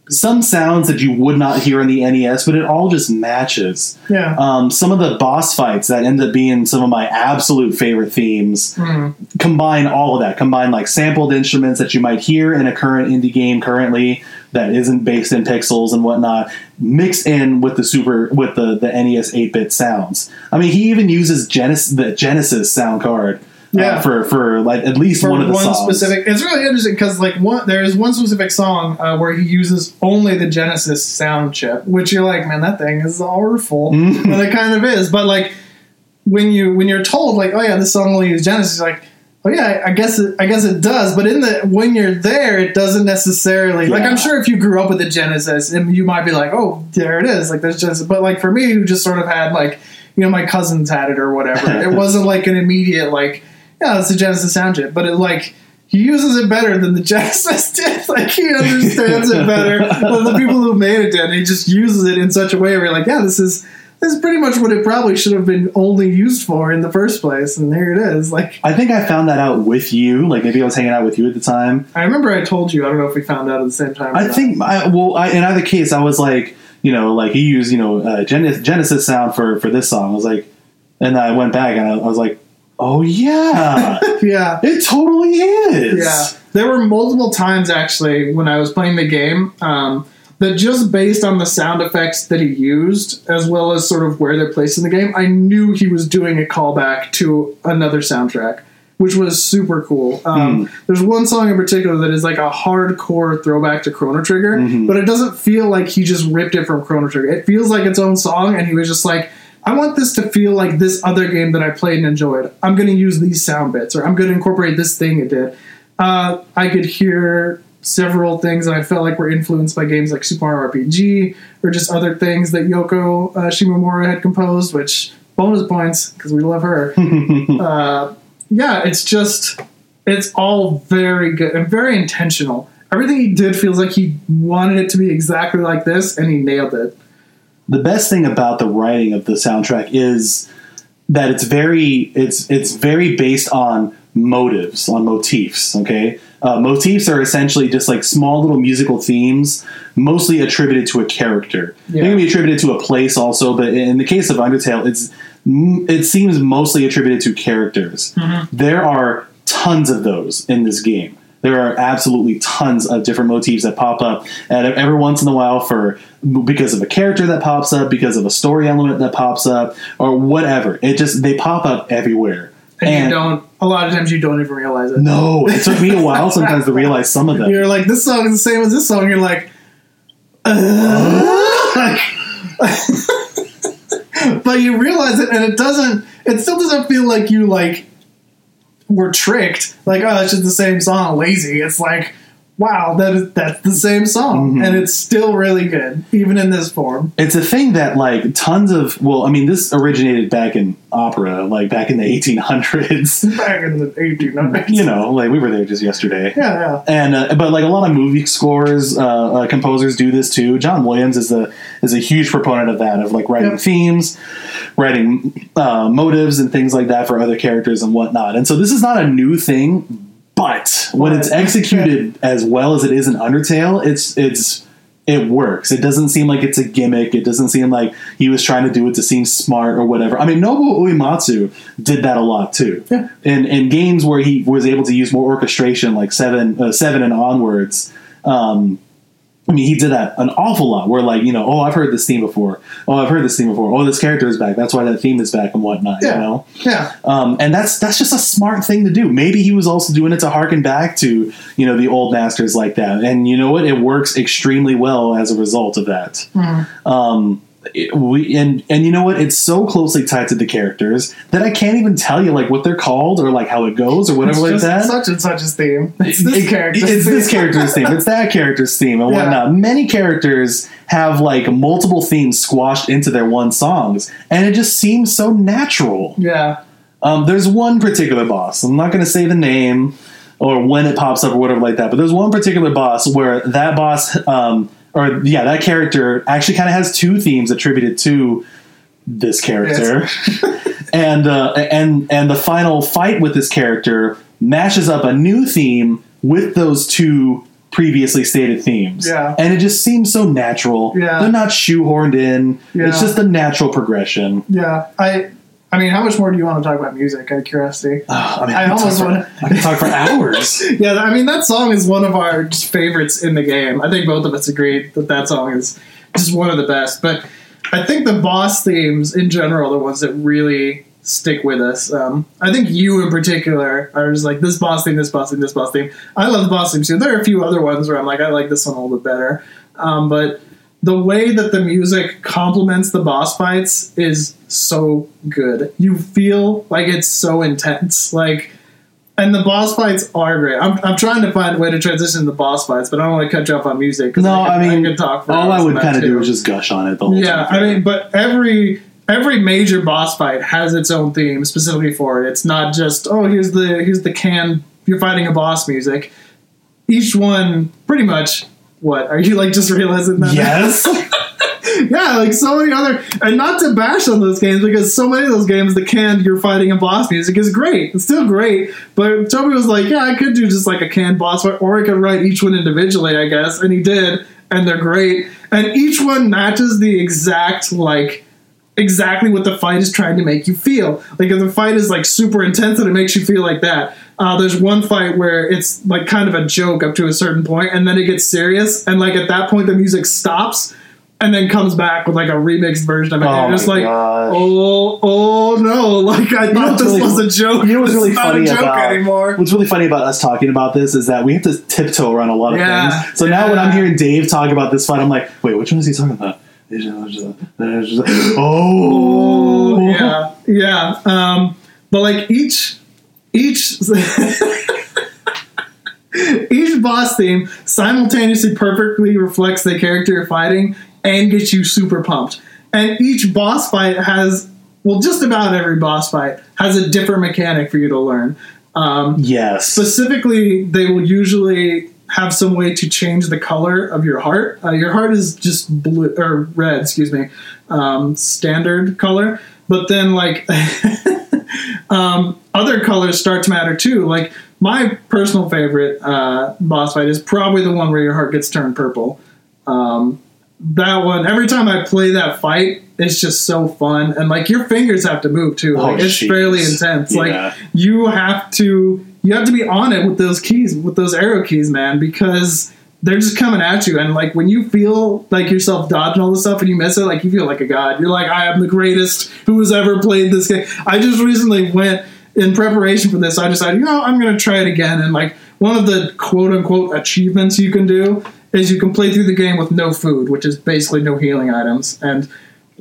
some sounds that you would not hear in the NES, but it all just matches. yeah. Um, some of the boss fights that end up being some of my absolute favorite themes Mhm. combine all of that combine like sampled instruments that you might hear in a current indie game currently that isn't based in pixels and whatnot mixed in with the super with the the nes 8-bit sounds i mean he even uses genesis the genesis sound card Yeah. for for like at least for one of the songs specific. It's really interesting because like one there is one specific song uh, where he uses only the Genesis sound chip, which you're like, man, that thing is awful, Mhm. and it kind of is. But like when you when you're told like, oh yeah, this song only uses Genesis, you're like. Oh yeah, I guess it, I guess it does, but in the when you're there, it doesn't necessarily. Like I'm sure if you grew up with the Genesis, and you might be like, oh, there it is. Like there's Genesis, but like for me, who just sort of had like, you know, my cousins had it or whatever. it wasn't like an immediate like, yeah, it's a Genesis sound chip, but it like he uses it better than the Genesis did. Like he understands it better than the people who made it did. He just uses it in such a way where you're like, yeah, this is this is pretty much what it probably should have been only used for in the first place, and there it is. Like i think i found that out with you like maybe i was hanging out with you at the time I remember I told you. I don't know if we found out at the same time. I not. think, I, well, I, in either case, I was like, you know, like he used, you know, uh, Gen- Genesis sound for for this song. I was like, and I went back and I, I was like, oh yeah, yeah. it totally is. Yeah, there were multiple times actually when I was playing the game um, that just based on the sound effects that he used, as well as sort of where they're placed in the game, I knew he was doing a callback to another soundtrack, which was super cool. Um, There's one song in particular that is like a hardcore throwback to Chrono Trigger, Mhm. but it doesn't feel like he just ripped it from Chrono Trigger. It feels like its own song, and he was just like. I want this to feel like this other game that I played and enjoyed. I'm going to use these sound bits, or I'm going to incorporate this thing it did. Uh, I could hear several things that I felt like were influenced by games like Super Mario RPG or just other things that Yoko uh, Shimomura had composed, which bonus points because we love her. uh, yeah, it's just it's all very good and very intentional. Everything he did feels like he wanted it to be exactly like this, and he nailed it. The best thing about the writing of the soundtrack is that it's very it's it's very based on motives on motifs okay? Uh, motifs are essentially just like small little musical themes mostly attributed to a character. Yeah. they can be attributed to a place also but in the case of undertale it's it seems mostly attributed to characters. There are tons of those in this game there are absolutely tons of different motifs that pop up and every once in a while for because of a character that pops up because of a story element that pops up or whatever it just they pop up everywhere And, you don't. A lot of times you don't even realize it. no it took me a while sometimes to realize some of them You're like, this song is the same as this song. You're like, uh, but you realize it, and it doesn't. It still doesn't feel like you like were tricked. Like, oh, it's just the same song. Lazy. It's like, wow, that is that's the same song, Mhm. and it's still really good, even in this form. it's a thing that like tons of well i mean this originated back in opera like back in the 1800s Back in the 1800s. you know like we were there just yesterday Yeah, yeah. and uh, but like a lot of movie scores, uh, uh, composers do this too. John Williams is a is a huge proponent of that, of like writing Yep. themes, writing uh, motives and things like that for other characters and whatnot. And so this is not a new thing, but when it's executed as well as it is in Undertale, it's it's it works. It doesn't seem like it's a gimmick. It doesn't seem like he was trying to do it to seem smart or whatever. I mean, Nobuo Uematsu did that a lot too. Yeah. In in games where he was able to use more orchestration, like seven uh, seven and onwards. Um, I mean, he did that an awful lot. Where like you know, oh, I've heard this theme before. Oh, I've heard this theme before. Oh, this character is back. That's why that theme is back and whatnot. Yeah. You know. Yeah. Um, and that's that's just a smart thing to do. Maybe he was also doing it to harken back to you know the old masters like that. And you know what? It works extremely well as a result of that. Um, it- we and and you know what? It's so closely tied to the characters that I can't even tell you like what they're called or like how it goes or whatever It's like that. such and such a theme. It's this It- character. It's this character's theme. It's that character's theme and Yeah. whatnot. Many characters have like multiple themes squashed into their one songs, and it just seems so natural. Yeah. Um, there's one particular boss. I'm not going to say the name or when it pops up or whatever like that, but there's one particular boss where that boss, um, or yeah, that character actually kind of has two themes attributed to this character, and uh, and and the final fight with this character mashes up a new theme with those two previously stated themes. Yeah. and it just seems so natural. Yeah. they're not shoehorned in. Yeah. It's just a natural progression. Yeah. I. I mean, how much more do you want to talk about music? Out of curiosity. Ugh, I, mean, I could almost wanna- I can talk for hours. Yeah, I mean that song is one of our favorites in the game. I think both of us agree that that song is just one of the best. But I think the boss themes in general are the ones that really stick with us. Um, I think you in particular are just like this boss theme, this boss theme, this boss theme. I love the boss theme too. There are a few other ones where I'm like, I like this one a little bit better. Um, but the way that the music complements the boss fights is so good. You feel like it's so intense. Like and the boss fights are great. I'm, I'm trying to find a way to transition the boss fights, but I don't want to cut you off on music. No, could- I mean, could talk for all I would kind of do is just gush on it the whole yeah. time. I mean, but every every major boss fight has its own theme specifically for it. It's not just oh here's the here's the can you're fighting a boss music. Each one pretty much. What are you like? Just realizing that? yes. yeah, like so many other, and not to bash on those games because so many of those games, the canned you're fighting a boss music is great. It's still great, but Toby was like, yeah, I could do just like a canned boss fight, or I could write each one individually, I guess, and he did, and they're great, and each one matches the exact like. Exactly what the fight is trying to make you feel. Like if the fight is like super intense and it makes you feel like that. Uh, there's one fight where it's like kind of a joke up to a certain point, and then it gets serious, and like at that point the music stops, and then comes back with like a remixed version of it. Oh and just like, gosh. oh, oh no! Like I thought this really was a joke. You know what's It's really not funny a joke about anymore. What's really funny about us talking about this is that we have to tiptoe around a lot of Yeah, things. So now when I'm hearing Dave talk about this fight, I'm like, wait, which one is he talking about? Oh, Oh yeah, yeah. Um, but like each each each boss theme simultaneously perfectly reflects the character you're fighting and gets you super pumped. And each boss fight has well, just about every boss fight has a different mechanic for you to learn. Um, Yes. specifically, they will usually have some way to change the color of your heart. Uh, your heart is just blue or red, excuse me, um, standard color. But then like um, other colors start to matter too. Like my personal favorite uh, boss fight is probably the one where your heart gets turned purple. Um, that one, every time I play that fight, it's just so fun, and like your fingers have to move too. Like Oh, it's jeez. fairly intense. Yeah. Like you have to, you have to be on it with those keys, with those arrow keys, man, because they're just coming at you. And like when you feel like yourself dodging all this stuff and you miss it, like you feel like a god. You're like, I am the greatest who has ever played this game. I just recently went in preparation for this. I decided, you know, I'm going to try it again. And like one of the quote unquote achievements you can do is you can play through the game with no food, which is basically no healing items. And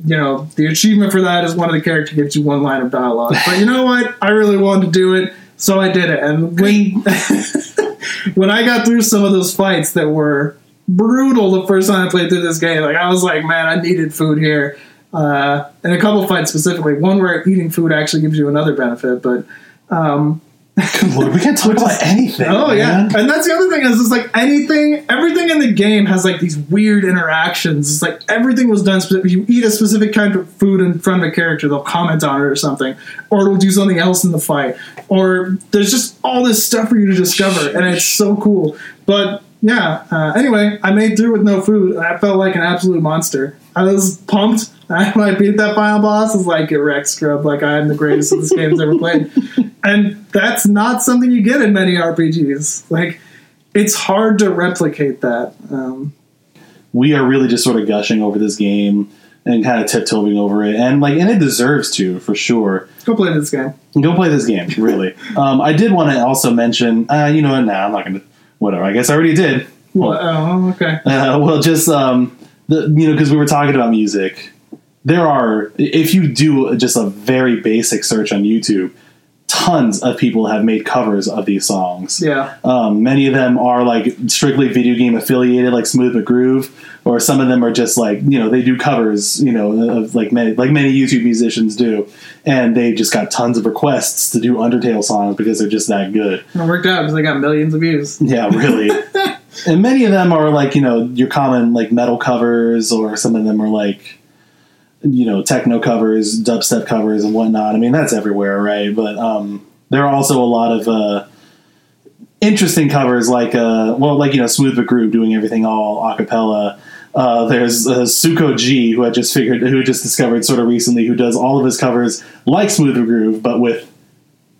you know, the achievement for that is one of the characters gives you one line of dialogue. But you know what? I really wanted to do it, so I did it. And when when I got through some of those fights that were brutal the first time I played through this game, like I was like, man, I needed food here. Uh, and a couple fights specifically, one where eating food actually gives you another benefit, but um, Good lord, we can't talk about anything. Oh yeah, and that's the other thing is it's like anything, everything in the game has like these weird interactions. It's like everything was done. Specific. You eat a specific kind of food in front of a character, they'll comment on it or something, or it'll do something else in the fight, or there's just all this stuff for you to discover, and it's so cool. But yeah, uh, anyway, I made through with no food, and I felt like an absolute monster. I was pumped. when I beat that final boss, I was like, "Get wrecked, scrub! Like I am the greatest of this game's ever played." and that's not something you get in many RPGs. Like it's hard to replicate that. Um, we are really just sort of gushing over this game and kind of tiptoeing over it, and like, and it deserves to for sure. go play this game. Go play this game, really. um, I did want to also mention, uh, you know, what? Nah, I'm not going to. Whatever. I guess I already did. Well, oh, okay. Uh, well, just um, the you know, because we were talking about music. There are, if you do just a very basic search on YouTube, tons of people have made covers of these songs. Yeah. Um, many of them are like strictly video game affiliated, like Smooth McGroove, or some of them are just like you know they do covers, you know, of like many like many YouTube musicians do, and they just got tons of requests to do Undertale songs because they're just that good. And it worked out because they got millions of views. Yeah, really. and many of them are like you know your common like metal covers, or some of them are like you know techno covers, dubstep covers, and whatnot. I mean that's everywhere, right? But um, there are also a lot of uh, interesting covers, like uh, well, like you know Smooth McGroove doing everything all a cappella. Uh, there's uh, Suko G, who I just figured, who just discovered sort of recently, who does all of his covers like Smooth McGroove, but with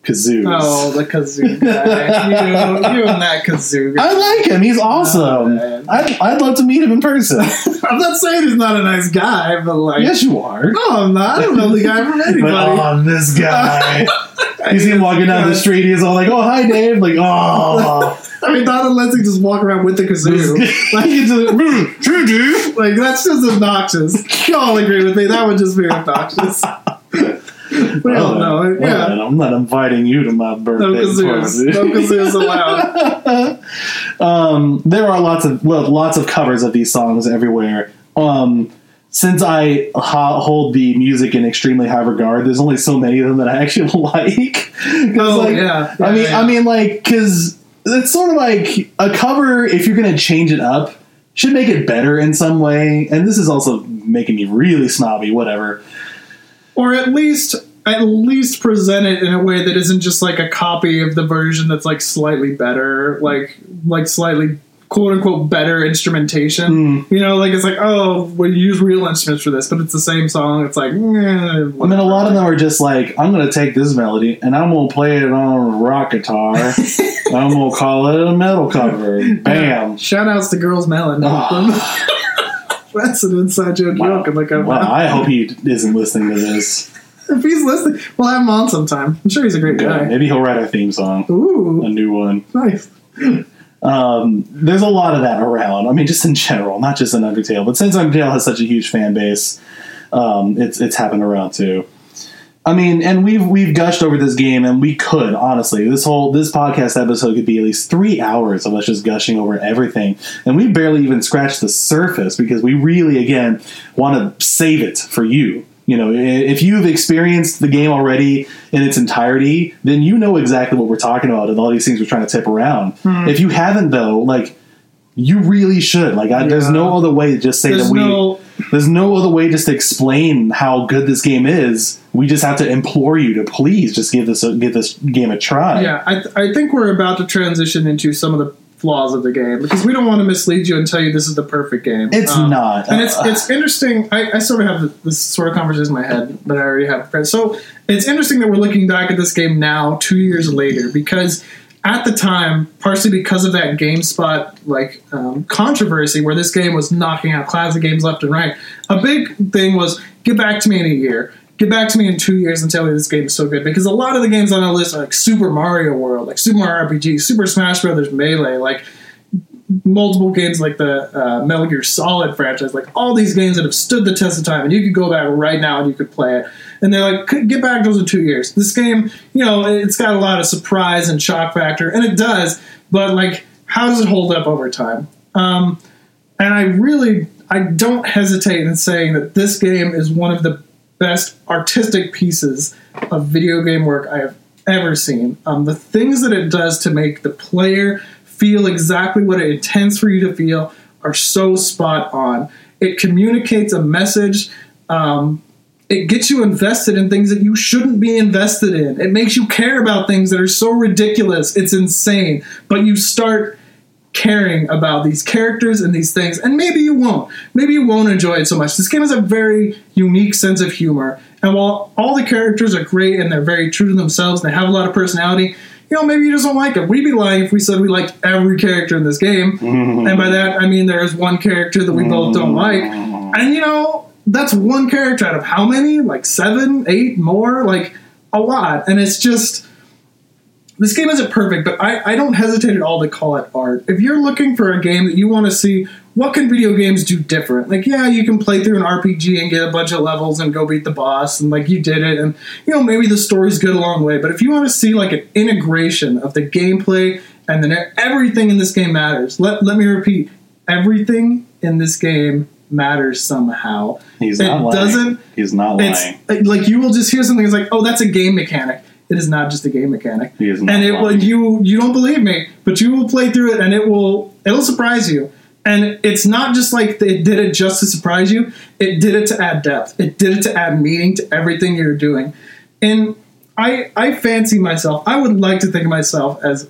kazoos. Oh, the kazoo guy. you, you and that kazoo guy. I like him. He's awesome. Oh. I'd, I'd love to meet him in person. I'm not saying he's not a nice guy, but like, yes, you are. no, I'm not. I don't know the guy from anybody. But oh, this guy. you see him walking down the street. He's all like, "Oh, hi, Dave." Like, oh, I mean, Don and Leslie just walk around with the kazoo. like, a, hmm, true, dude. Like that's just obnoxious. You all agree with me. That would just be obnoxious. We all know it. Well, I'm not inviting you to my birthday No kazoos. party. No kazoos allowed. um, there are lots of well, lots of covers of these songs everywhere. Um, since I ha- hold the music in extremely high regard, there's only so many of them that I actually like. Oh, like, yeah. I mean, yeah. I mean, like, because it's sort of like a cover. If you're going to change it up, should make it better in some way. And this is also making me really snobby. Whatever. Or at least at least present it in a way that isn't just like a copy of the version that's like slightly better, like like slightly quote unquote better instrumentation. Hmm. You know, like it's like, oh, we use real instruments for this, but it's the same song. It's like, eh, I mean, a lot of them are just like, I'm going to take this melody and I'm going to play it on a rock guitar. I'm going to call it a metal cover. Bam. Shout outs to Girls Melon. Ah. That's an inside joke Wow. Like, Well, I hope he isn't listening to this. If he's listening, we'll have him on sometime. I'm sure he's a great guy. Maybe he'll write a theme song, Ooh, a new one. nice. Um, there's a lot of that around. I mean, just in general, not just in Undertale, but since Undertale has such a huge fan base, um, it's it's happened around too. I mean, and we've we've gushed over this game, and we could honestly this whole this podcast episode could be at least three hours of us just gushing over everything, and we barely even scratched the surface because we really again want to save it for you. You know, if you've experienced the game already in its entirety, then you know exactly what we're talking about and all these things we're trying to tip around. Hmm. If you haven't, though, like You really should. Like, I, there's no other way to just say There's that we. no There's no other way just to explain how good this game is. We just have to implore you to please just give this a, give this game a try. Yeah, I, th- I think we're about to transition into some of the flaws of the game because we don't want to mislead you and tell you this is the perfect game. It's Um, not. and it's it's interesting. I, I sort of have this sort of conversation in my head, but I already have prepared. So it's interesting that we're looking back at this game now, two years later, because at the time, partially because of that GameSpot like um, controversy, where this game was knocking out classic games left and right, a big thing was get back to me in a year. Get back to me in two years and tell me this game is so good because a lot of the games on our list are like Super Mario World, like Super Mario RPG, Super Smash Brothers Melee, like multiple games like the uh, Metal Gear Solid franchise, like all these games that have stood the test of time, and you could go back right now and you could play it. And they're like, get back those in two years. This game, you know, it's got a lot of surprise and shock factor, and it does. But like, how does it hold up over time? Um, and I really, I don't hesitate in saying that this game is one of the best artistic pieces of video game work I have ever seen. Um, the things that it does to make the player feel exactly what it intends for you to feel are so spot on. It communicates a message. Um, it gets you invested in things that you shouldn't be invested in. It makes you care about things that are so ridiculous. It's insane. But you start caring about these characters and these things, and maybe you won't. Maybe you won't enjoy it so much. This game has a very unique sense of humor, and while all the characters are great and they're very true to themselves and they have a lot of personality, you know, maybe you just don't like it. We'd be lying if we said we liked every character in this game, mm-hmm. and by that I mean there is one character that we both don't mm-hmm. like, and you know that's one character out of how many? Like seven, eight more, like a lot, and it's just this game isn't perfect, but I, I don't hesitate at all to call it art. If you're looking for a game that you want to see, what can video games do different? Like, yeah, you can play through an RPG and get a bunch of levels and go beat the boss, and like you did it, and you know maybe the story's good a long way. But if you want to see like an integration of the gameplay and then everything in this game matters. Let let me repeat, everything in this game matters somehow. He's it not lying. doesn't He's not it's lying. like you will just hear something. It's like, oh, that's a game mechanic. It is not just a game mechanic. He is and it will you you don't believe me, but you will play through it, and it will it'll surprise you. And it's not just like it did it just to surprise you. It did it to add depth. It did it to add meaning to everything you're doing. And I I fancy myself. I would like to think of myself as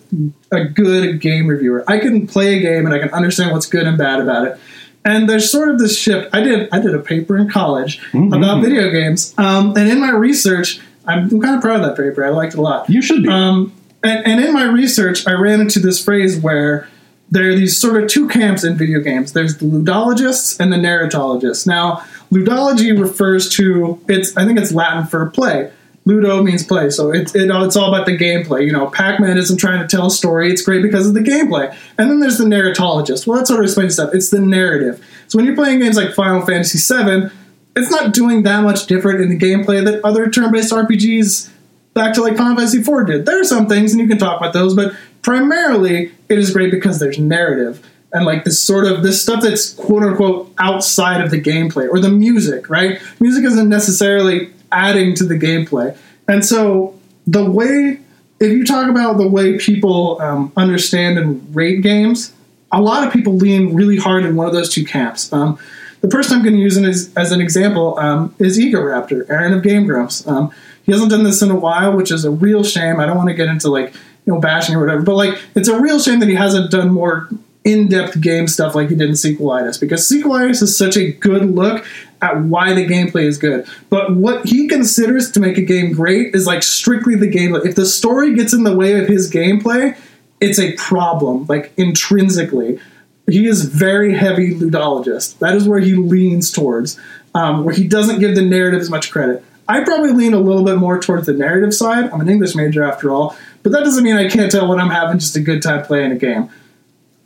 a good game reviewer. I can play a game and I can understand what's good and bad about it. And there's sort of this shift. I did I did a paper in college about video games, um, and in my research, I'm, I'm kind of proud of that paper. I liked it a lot. You should be. Um, and, and in my research, I ran into this phrase where there are these sort of two camps in video games. There's the ludologists and the narratologists. Now, ludology refers to it's I think it's Latin for play. Ludo means play, so it's it, it's all about the gameplay. You know, Pac-Man isn't trying to tell a story; it's great because of the gameplay. And then there's the narratologist. Well, that sort of explains stuff. It's the narrative. So when you're playing games like Final Fantasy VII, it's not doing that much different in the gameplay that other turn-based RPGs back to like Final Fantasy IV did. There are some things, and you can talk about those, but primarily it is great because there's narrative and like this sort of this stuff that's quote unquote outside of the gameplay or the music, right? Music isn't necessarily adding to the gameplay, and so the way if you talk about the way people um, understand and rate games, a lot of people lean really hard in one of those two camps. Um, the person I'm going to use as, as an example um, is Ego Raptor, Arin of Game Grumps. Um, he hasn't done this in a while, which is a real shame. I don't want to get into like you know bashing or whatever, but like it's a real shame that he hasn't done more in-depth game stuff like he did in Sequelitis because Sequelitis is such a good look at why the gameplay is good. But what he considers to make a game great is like strictly the gameplay. If the story gets in the way of his gameplay, it's a problem, like intrinsically. He is very heavy ludologist. That is where he leans towards, um, where he doesn't give the narrative as much credit. I probably lean a little bit more towards the narrative side. I'm an English major after all, but that doesn't mean I can't tell when I'm having just a good time playing a game.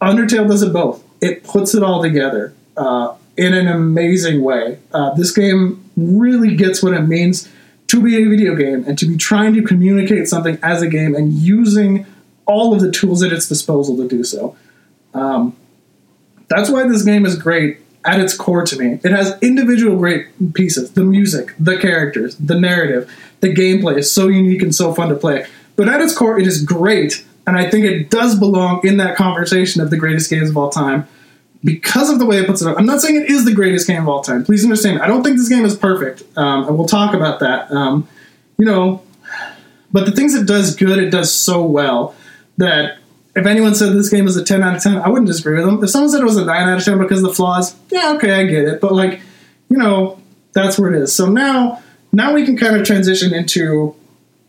Undertale does it both. It puts it all together uh, in an amazing way. Uh, this game really gets what it means to be a video game and to be trying to communicate something as a game and using all of the tools at its disposal to do so. Um, that's why this game is great at its core to me. It has individual great pieces the music, the characters, the narrative, the gameplay is so unique and so fun to play. But at its core, it is great and I think it does belong in that conversation of the greatest games of all time because of the way it puts it up. I'm not saying it is the greatest game of all time. Please understand. I don't think this game is perfect, um, and we'll talk about that. Um, you know, but the things it does good, it does so well that if anyone said this game is a 10 out of 10, I wouldn't disagree with them. If someone said it was a 9 out of 10 because of the flaws, yeah, okay, I get it. But like, you know, that's where it is. So now, now we can kind of transition into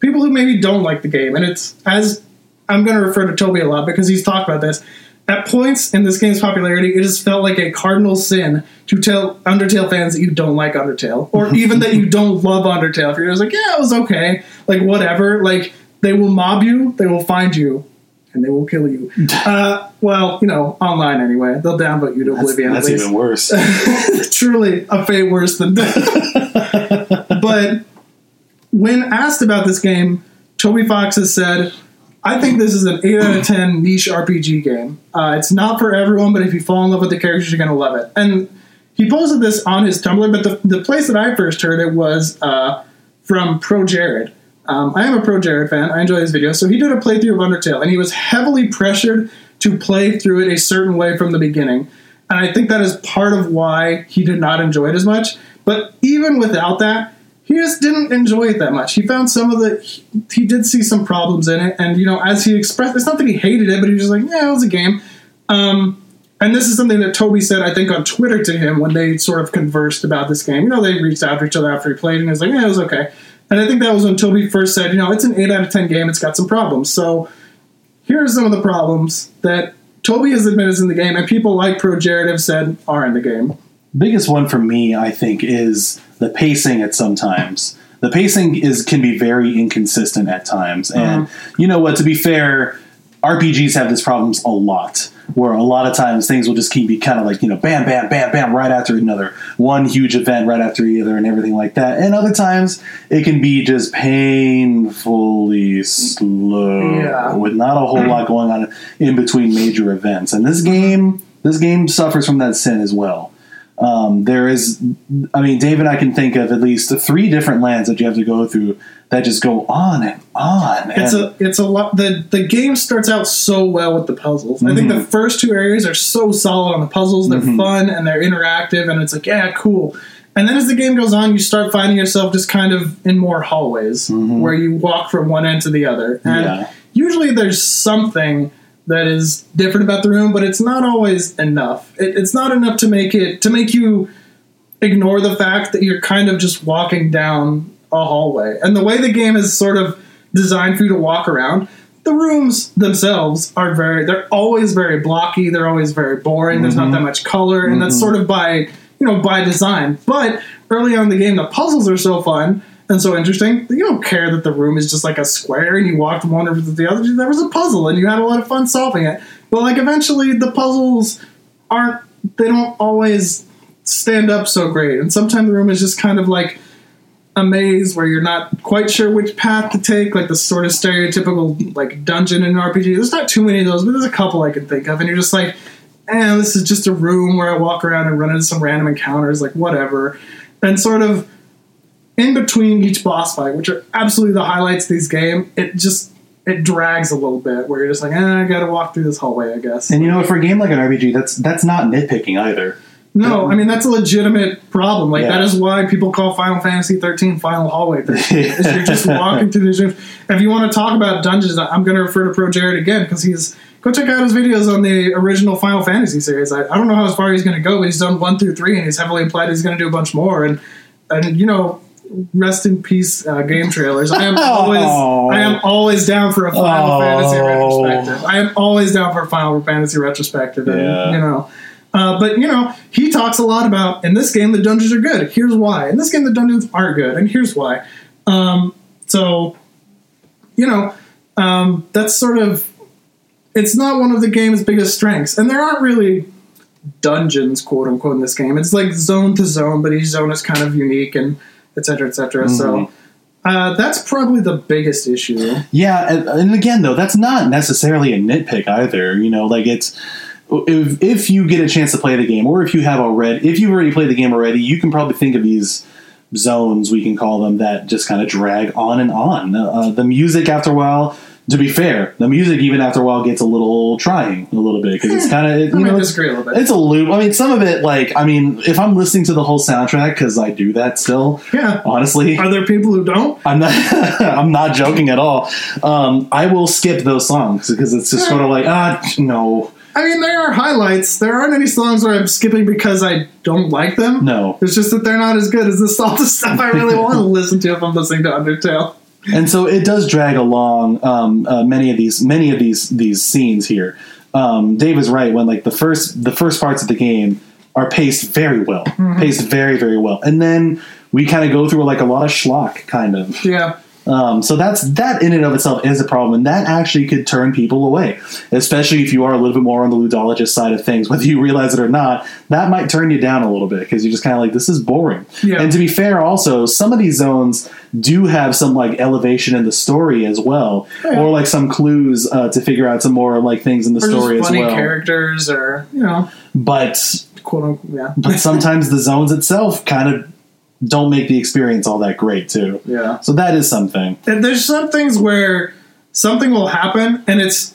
people who maybe don't like the game, and it's as I'm going to refer to Toby a lot because he's talked about this. At points in this game's popularity, it has felt like a cardinal sin to tell Undertale fans that you don't like Undertale, or even that you don't love Undertale. If you're just like, yeah, it was okay, like whatever, like they will mob you, they will find you, and they will kill you. Uh, well, you know, online anyway. They'll downvote you to That's, oblivion. that's at least. even worse. Truly a fate worse than death. but when asked about this game, Toby Fox has said, I think this is an 8 out of 10 niche RPG game. Uh, it's not for everyone, but if you fall in love with the characters, you're going to love it. And he posted this on his Tumblr, but the, the place that I first heard it was uh, from ProJared. Um, I am a ProJared fan. I enjoy his videos. So he did a playthrough of Undertale, and he was heavily pressured to play through it a certain way from the beginning. And I think that is part of why he did not enjoy it as much. But even without that, he just didn't enjoy it that much. He found some of the, he, he did see some problems in it. And, you know, as he expressed, it's not that he hated it, but he was just like, yeah, it was a game. Um, and this is something that Toby said, I think, on Twitter to him when they sort of conversed about this game. You know, they reached out to each other after he played, and he was like, yeah, it was okay. And I think that was when Toby first said, you know, it's an 8 out of 10 game, it's got some problems. So here are some of the problems that Toby has admitted is in the game, and people like ProJared have said are in the game. biggest one for me, I think, is the pacing at sometimes. The pacing is can be very inconsistent at times. And uh-huh. you know what, to be fair, RPGs have these problems a lot. Where a lot of times things will just keep be kind of like, you know, bam, bam, bam, bam, right after another. One huge event right after the other and everything like that. And other times it can be just painfully slow Yeah. with not a whole lot going on in between major events. And this mm-hmm. game this game suffers from that sin as well. Um, there is, I mean, Dave and I can think of at least three different lands that you have to go through that just go on and on. It's and, a it's a lot. The the game starts out so well with the puzzles. I think the mm-hmm. first two areas are so solid on the puzzles. They're mm-hmm. fun and they're interactive, and it's like yeah, cool. And then as the game goes on, you start finding yourself just kind of in more hallways mm-hmm. where you walk from one end to the other. And Yeah. usually there's something that is different about the room, but it's not always enough. It, it's not enough to make it to make you ignore the fact that you're kind of just walking down a hallway. And the way the game is sort of designed for you to walk around, the rooms themselves are very they're always very blocky, they're always very boring, there's not mm-hmm. that much color, and that's mm-hmm. sort of by you know, by design. But early on in the game the puzzles are so fun and so interesting you don't care that the room is just like a square and you walk from one over to the other. There was a puzzle and you had a lot of fun solving it. But like eventually the puzzles aren't they don't always stand up so great. And sometimes the room is just kind of like a maze where you're not quite sure which path to take, like the sort of stereotypical like dungeon in an RPG. There's not too many of those, but there's a couple I can think of, and you're just like, eh, this is just a room where I walk around and run into some random encounters, like whatever. And sort of in between each boss fight, which are absolutely the highlights of these game, it just it drags a little bit where you're just like, eh, I gotta walk through this hallway, I guess. and you know, for a game like an RPG, that's that's not nitpicking either. No, I mean that's a legitimate problem. Like Yeah. that is why people call Final Fantasy 13 Final Hallway 13. is you're just walking through these rooms. If you want to talk about dungeons, I'm going to refer to ProJared again because he's go check out his videos on the original Final Fantasy series. I, I don't know how far he's going to go, but he's done one through three, and he's heavily implied he's going to do a bunch more. And and you know, rest in peace, uh, GameTrailers. I am always I am always down for a Final Oh. Fantasy retrospective. I am always down for a Final Fantasy retrospective. And, Yeah. You know. Uh, but you know, he talks a lot about in this game the dungeons are good. Here's why. In this game the dungeons aren't good, and here's why. Um, so, you know, um, that's sort of it's not one of the game's biggest strengths, and there aren't really dungeons, quote unquote, in this game. It's like zone to zone, but each zone is kind of unique and et cetera, et cetera. So. Uh, that's probably the biggest issue. Yeah, and, and again though, that's not necessarily a nitpick either. You know, like it's if if you get a chance to play the game, or if you have already, if you've already played the game already, you can probably think of these zones we can call them that just kind of drag on and on. Uh, the music after a while to be fair, the music even after a while gets a little trying a little bit because it's kind of I you know it's, disagree a little bit. it's a loop. I mean, some of it like I mean, if I'm listening to the whole soundtrack because I do that still. Yeah. Honestly, Are there people who don't? I'm not. I'm not joking at all. Um, I will skip those songs because it's just sort of like ah no I mean, there are highlights. There aren't any songs where I'm skipping because I don't like them. no. It's just that they're not as good as the all the stuff I really want to listen to if I'm listening to Undertale. And so it does drag along um, uh, many of these many of these these scenes here. Um, Dave is right when like the first the first parts of the game are paced very well, paced very very well, and then we kind of go through like a lot of schlock kind of. Yeah. Um, so that's that in and of itself is a problem, and that actually could turn people away, especially if you are a little bit more on the ludologist side of things. Whether you realize it or not, that might turn you down a little bit because you're just kind of like, this is boring. Yeah. And to be fair, also some of these zones do have some like elevation in the story as well, Yeah. or like some clues uh, to figure out some more like things in the Or story as funny well. characters or, you know, But quote unquote. Yeah. but sometimes the zones itself kind of don't make the experience all that great too. yeah. So that is something. And there's some things where something will happen and it's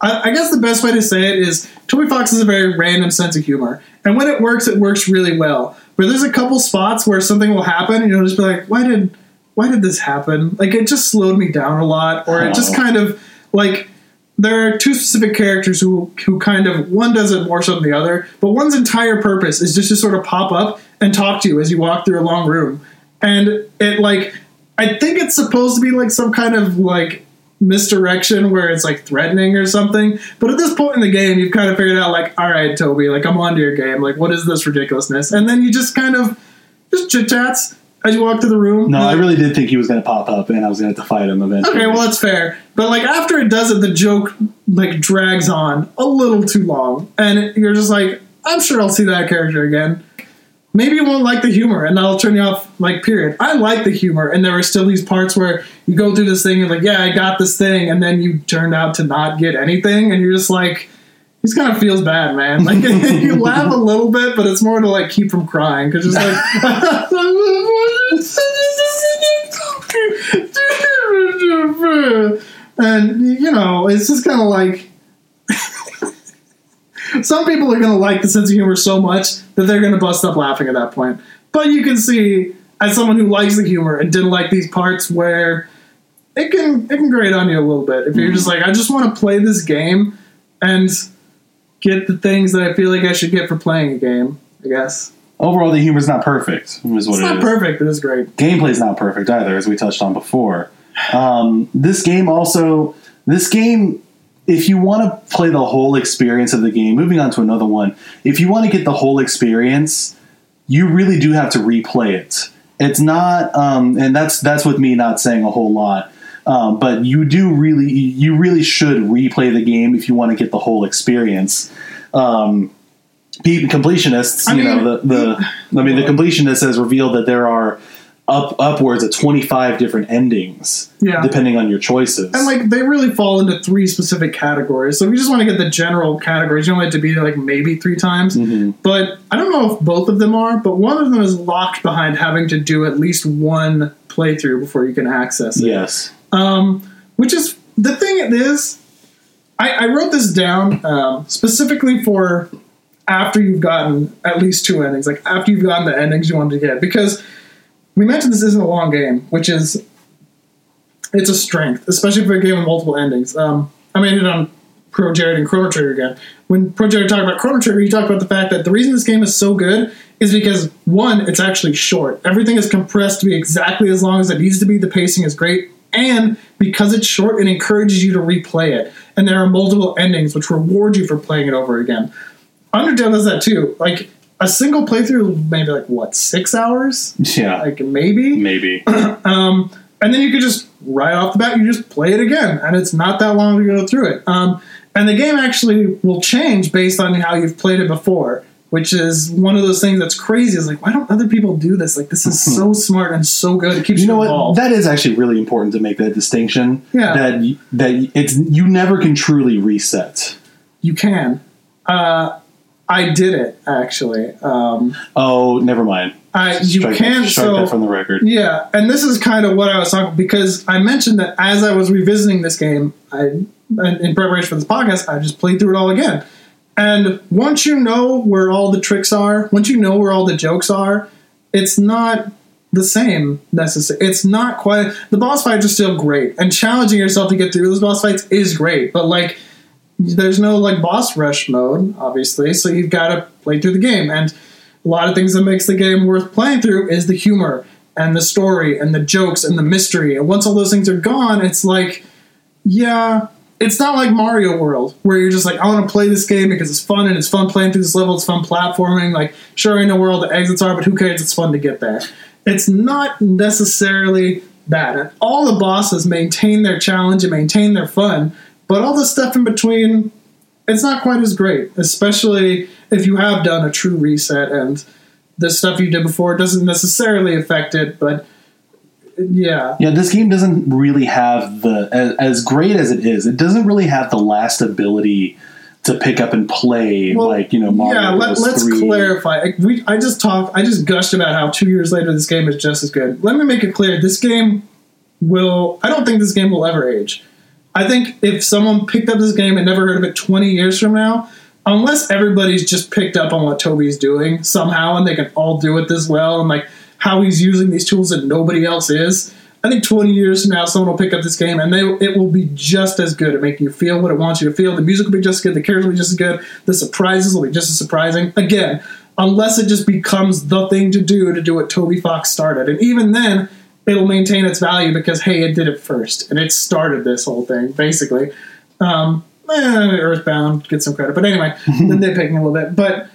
I, I guess the best way to say it is Toby Fox has a very random sense of humor. And when it works, it works really well. But there's a couple spots where something will happen and you'll just be like, why did why did this happen? Like it just slowed me down a lot, or it just Oh. kind of like there are two specific characters who who kind of one does it more so than the other, but one's entire purpose is just to sort of pop up and talk to you as you walk through a long room. And it like I think it's supposed to be like some kind of like misdirection where it's like threatening or something. But at this point in the game, you've kind of figured out like, all right, Toby, like I'm onto your game. Like, what is this ridiculousness? And then you just kind of just chit chats as you walk through the room. No, You're I really did think he was going to pop up, and I was going to have to fight him eventually. Okay, well that's fair. But like after it does it, the joke like drags on a little too long, and you're just like, I'm sure I'll see that character again. Maybe you won't like the humor, and that'll turn you off. Like, period. I like the humor, and there are still these parts where you go through this thing, and like, yeah, I got this thing, and then you turn out to not get anything, and you're just like, this kind of feels bad, man. Like, you laugh a little bit, but it's more to like keep from crying because it's like. And you know, it's just kind of like some people are going to like the sense of humor so much that they're going to bust up laughing at that point. But you can see, as someone who likes the humor and didn't like these parts where it can it can grate on you a little bit if you're just like, I just want to play this game and get the things that I feel like I should get for playing a game. I guess Overall, the humor's not perfect. Is what it's it not is. perfect, but it's great. Gameplay's not perfect either, as we touched on before. Um, this game also, this game, if you want to play the whole experience of the game, moving on to another one, if you want to get the whole experience, you really do have to replay it. It's not, um, and that's that's with me not saying a whole lot. Um, but you do really, you really should replay the game if you want to get the whole experience. Um, completionists, I you mean, know, the, the I mean, the completionist has revealed that there are up upwards of twenty five different endings, Yeah. depending on your choices. And like they really fall into three specific categories. So if you just want to get the general categories, you don't want it to be like maybe three times. Mhm. But I don't know if both of them are, but one of them is locked behind having to do at least one playthrough before you can access it. yes, Um, which is the thing it is. I, I wrote this down um, specifically for after you've gotten at least two endings, like after you've gotten the endings you wanted to get, because we mentioned this isn't a long game, which is it's a strength, especially for a game with multiple endings. Um, I made it on ProJared and Chrono Trigger again. When ProJared talked about Chrono Trigger, he talked about the fact that the reason this game is so good is because one, it's actually short. Everything is compressed to be exactly as long as it needs to be. The pacing is great, and because it's short, it encourages you to replay it. And there are multiple endings which reward you for playing it over again. Undertale does that too. Like a single playthrough, maybe like what six hours, yeah, like maybe. maybe. Um, and then you could just right off the bat, you just play it again, and it's not that long to go through it. Um, and the game actually will change based on how you've played it before, which is one of those things that's crazy. Is like, why don't other people do this? Like, this is so smart and so good. It keeps You you, know what? involved. That is actually really important to make that distinction. Yeah. That that it's you never can truly reset. you can. Uh, I did it actually. Um, Oh, never mind. I, you Strike, can strike so that from the record. yeah, and this is kind of what I was talking because I mentioned that as I was revisiting this game, I in preparation for this podcast, I just played through it all again. And once you know where all the tricks are, once you know where all the jokes are, it's not the same necessarily. It's not quite. The boss fights are still great, and challenging yourself to get through those boss fights is great. But like, there's no like boss rush mode, obviously, so you've got to play through the game. And a lot of things that makes the game worth playing through is the humor and the story and the jokes and the mystery. And once all those things are gone, it's like, yeah, it's not like Mario World where you're just like, I want to play this game because it's fun and it's fun playing through this level. It's fun platforming. Like, sure, I know where all the exits are, but who cares? It's fun to get there. It's not necessarily that. All the bosses maintain their challenge and maintain their fun, but all the stuff in between, it's not quite as great, especially if you have done a true reset and the stuff you did before doesn't necessarily affect it, but yeah. Yeah, this game doesn't really have the as, as great as it is. It doesn't really have the last ability to pick up and play Well, like you know Mario yeah, let, let's 3. clarify. Like, We, I just talked, I just gushed about how two years later this game is just as good. Let me make it clear: this game will. I don't think this game will ever age. I think if someone picked up this game and never heard of it twenty years from now, unless everybody's just picked up on what Toby's doing somehow and they can all do it this well and like how he's using these tools that nobody else is. I think 20 years from now, someone will pick up this game and they it will be just as good at making you feel what it wants you to feel. The music will be just as good, the characters will be just as good, the surprises will be just as surprising. Again, unless it just becomes the thing to do to do what Toby Fox started. And even then, it'll maintain its value because, hey, it did it first and it started this whole thing, basically. Um, eh, Earthbound gets some credit. But anyway, then they're picking a little bit. But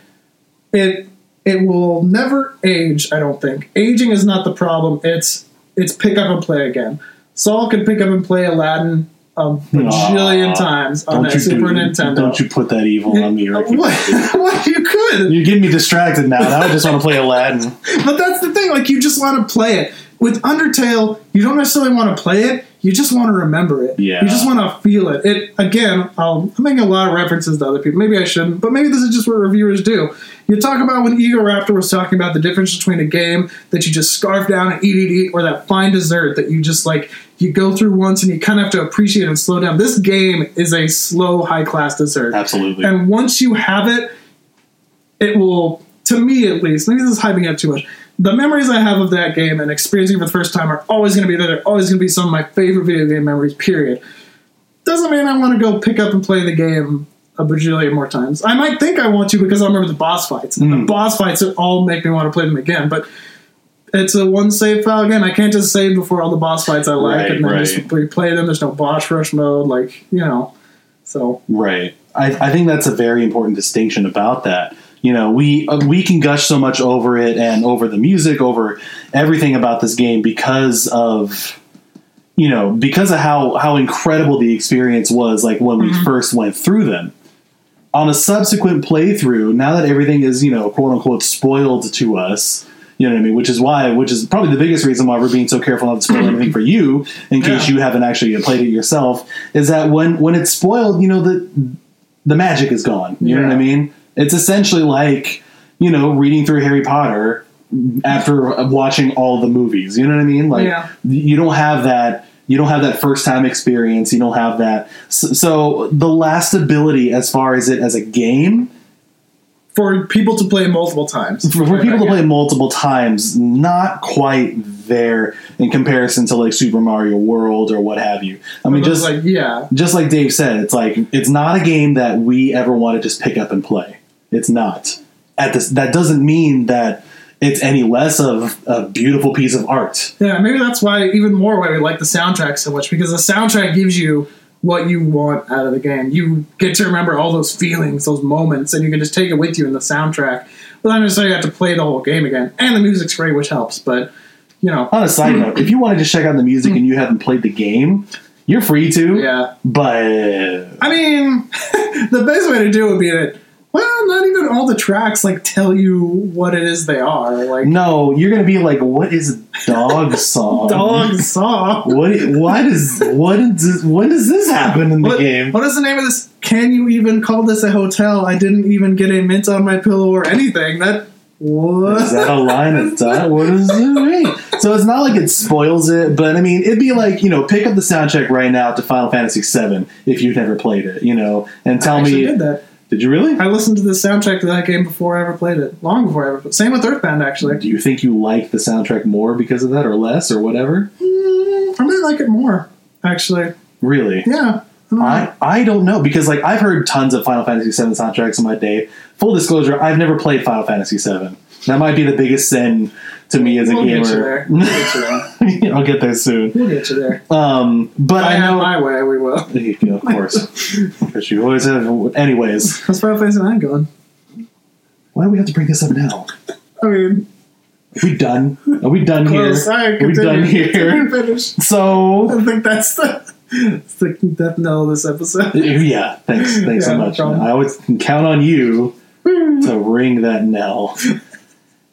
it it will never age, I don't think. Aging is not the problem. It's it's pick up and play again. Saul can pick up and play Aladdin a bajillion times on that Super do- Nintendo. Don't you put that evil on me, what? what? You could. You're getting me distracted now. Now I just want to play Aladdin. But that's the thing, like you just want to play it. With Undertale, you don't necessarily want to play it, you just want to remember it. Yeah. You just want to feel it. It again, I'll, I'm making a lot of references to other people. Maybe I shouldn't, but maybe this is just what reviewers do. You talk about when Egoraptor was talking about the difference between a game that you just scarf down and eat, eat, eat, or that fine dessert that you just like you go through once and you kind of have to appreciate and slow down. This game is a slow, high class dessert. Absolutely. And once you have it, it will, to me at least, maybe this is hyping up too much. The memories I have of that game and experiencing it for the first time are always going to be there. They're always going to be some of my favorite video game memories, period. Doesn't mean I want to go pick up and play the game a bajillion more times. I might think I want to because I remember the boss fights. And Mm. the boss fights all make me want to play them again. But it's a one save file again. I can't just save before all the boss fights I like Right, and then right. just replay them. There's no boss rush mode. Like, you know. So, Right. I, I think that's a very important distinction about that. You know, we uh, we can gush so much over it and over the music, over everything about this game because of you know because of how how incredible the experience was. Like when we first went through them. On a subsequent playthrough, now that everything is you know quote unquote spoiled to us, you know what I mean. Which is why, which is probably the biggest reason why we're being so careful not to spoil anything for you, in case Yeah. you haven't actually played it yourself. Is that when when it's spoiled, you know the the magic is gone. You know what I mean? It's essentially like you know reading through Harry Potter after watching all the movies. You know what I mean? Like Yeah. you don't have that. You don't have that first time experience. You don't have that. So, so the last ability, as far as it as a game, for people to play multiple times. for, for people to play multiple times, not quite there in comparison to like Super Mario World or what have you. I mean, just like, yeah. just like Dave said, it's like it's not a game that we ever want to just pick up and play. It's not. At this, that doesn't mean that it's any less of a beautiful piece of art. Yeah, maybe that's why even more why we like the soundtrack so much because the soundtrack gives you what you want out of the game. You get to remember all those feelings, those moments, and you can just take it with you in the soundtrack. But not necessarily have to play the whole game again. And the music's great, which helps. But you know, On a side note, if you want to just check out the music and you haven't played the game, you're free to. yeah. But I mean, the best way to do it would be well, not even all the tracks like tell you what it is they are. Like no, you're gonna be like, what is dog song? dog song. What? Why does what does when does this happen in the What, game? what is the name of this can you even call this a hotel? I didn't even get a mint on my pillow or anything. That what? Is that a line of dialogue? What does it mean? So it's not like it spoils it, but I mean, it'd be like you know, pick up the soundtrack right now to Final Fantasy VII if you've never played it, you know, and tell I actually me, did you really? I listened to the soundtrack to that game before I ever played it. Long before I ever. Played. Same with Earthbound, actually. Do you think you like the soundtrack more because of that, or less, or whatever? Mm, I might like it more, actually. Really? Yeah. I don't know. I, I don't know because like I've heard tons of Final Fantasy VII soundtracks in my day. Full disclosure, I've never played Final Fantasy VII. That might be the biggest sin to me as a we'll get you gamer. there. We'll get you there. I'll get there soon. We'll get you there. Um, but I I know, my way. We will. Yeah, of course, because you always have. Anyways, How's Final Fantasy Nine going? why do we have to bring this up now? I mean, Are we done? Are we done close. here? Right, Are we done here? Finish. So I think that's the, the death knell of this episode. yeah, thanks, thanks so Yeah, no much. problem. I always can count on you to ring that knell.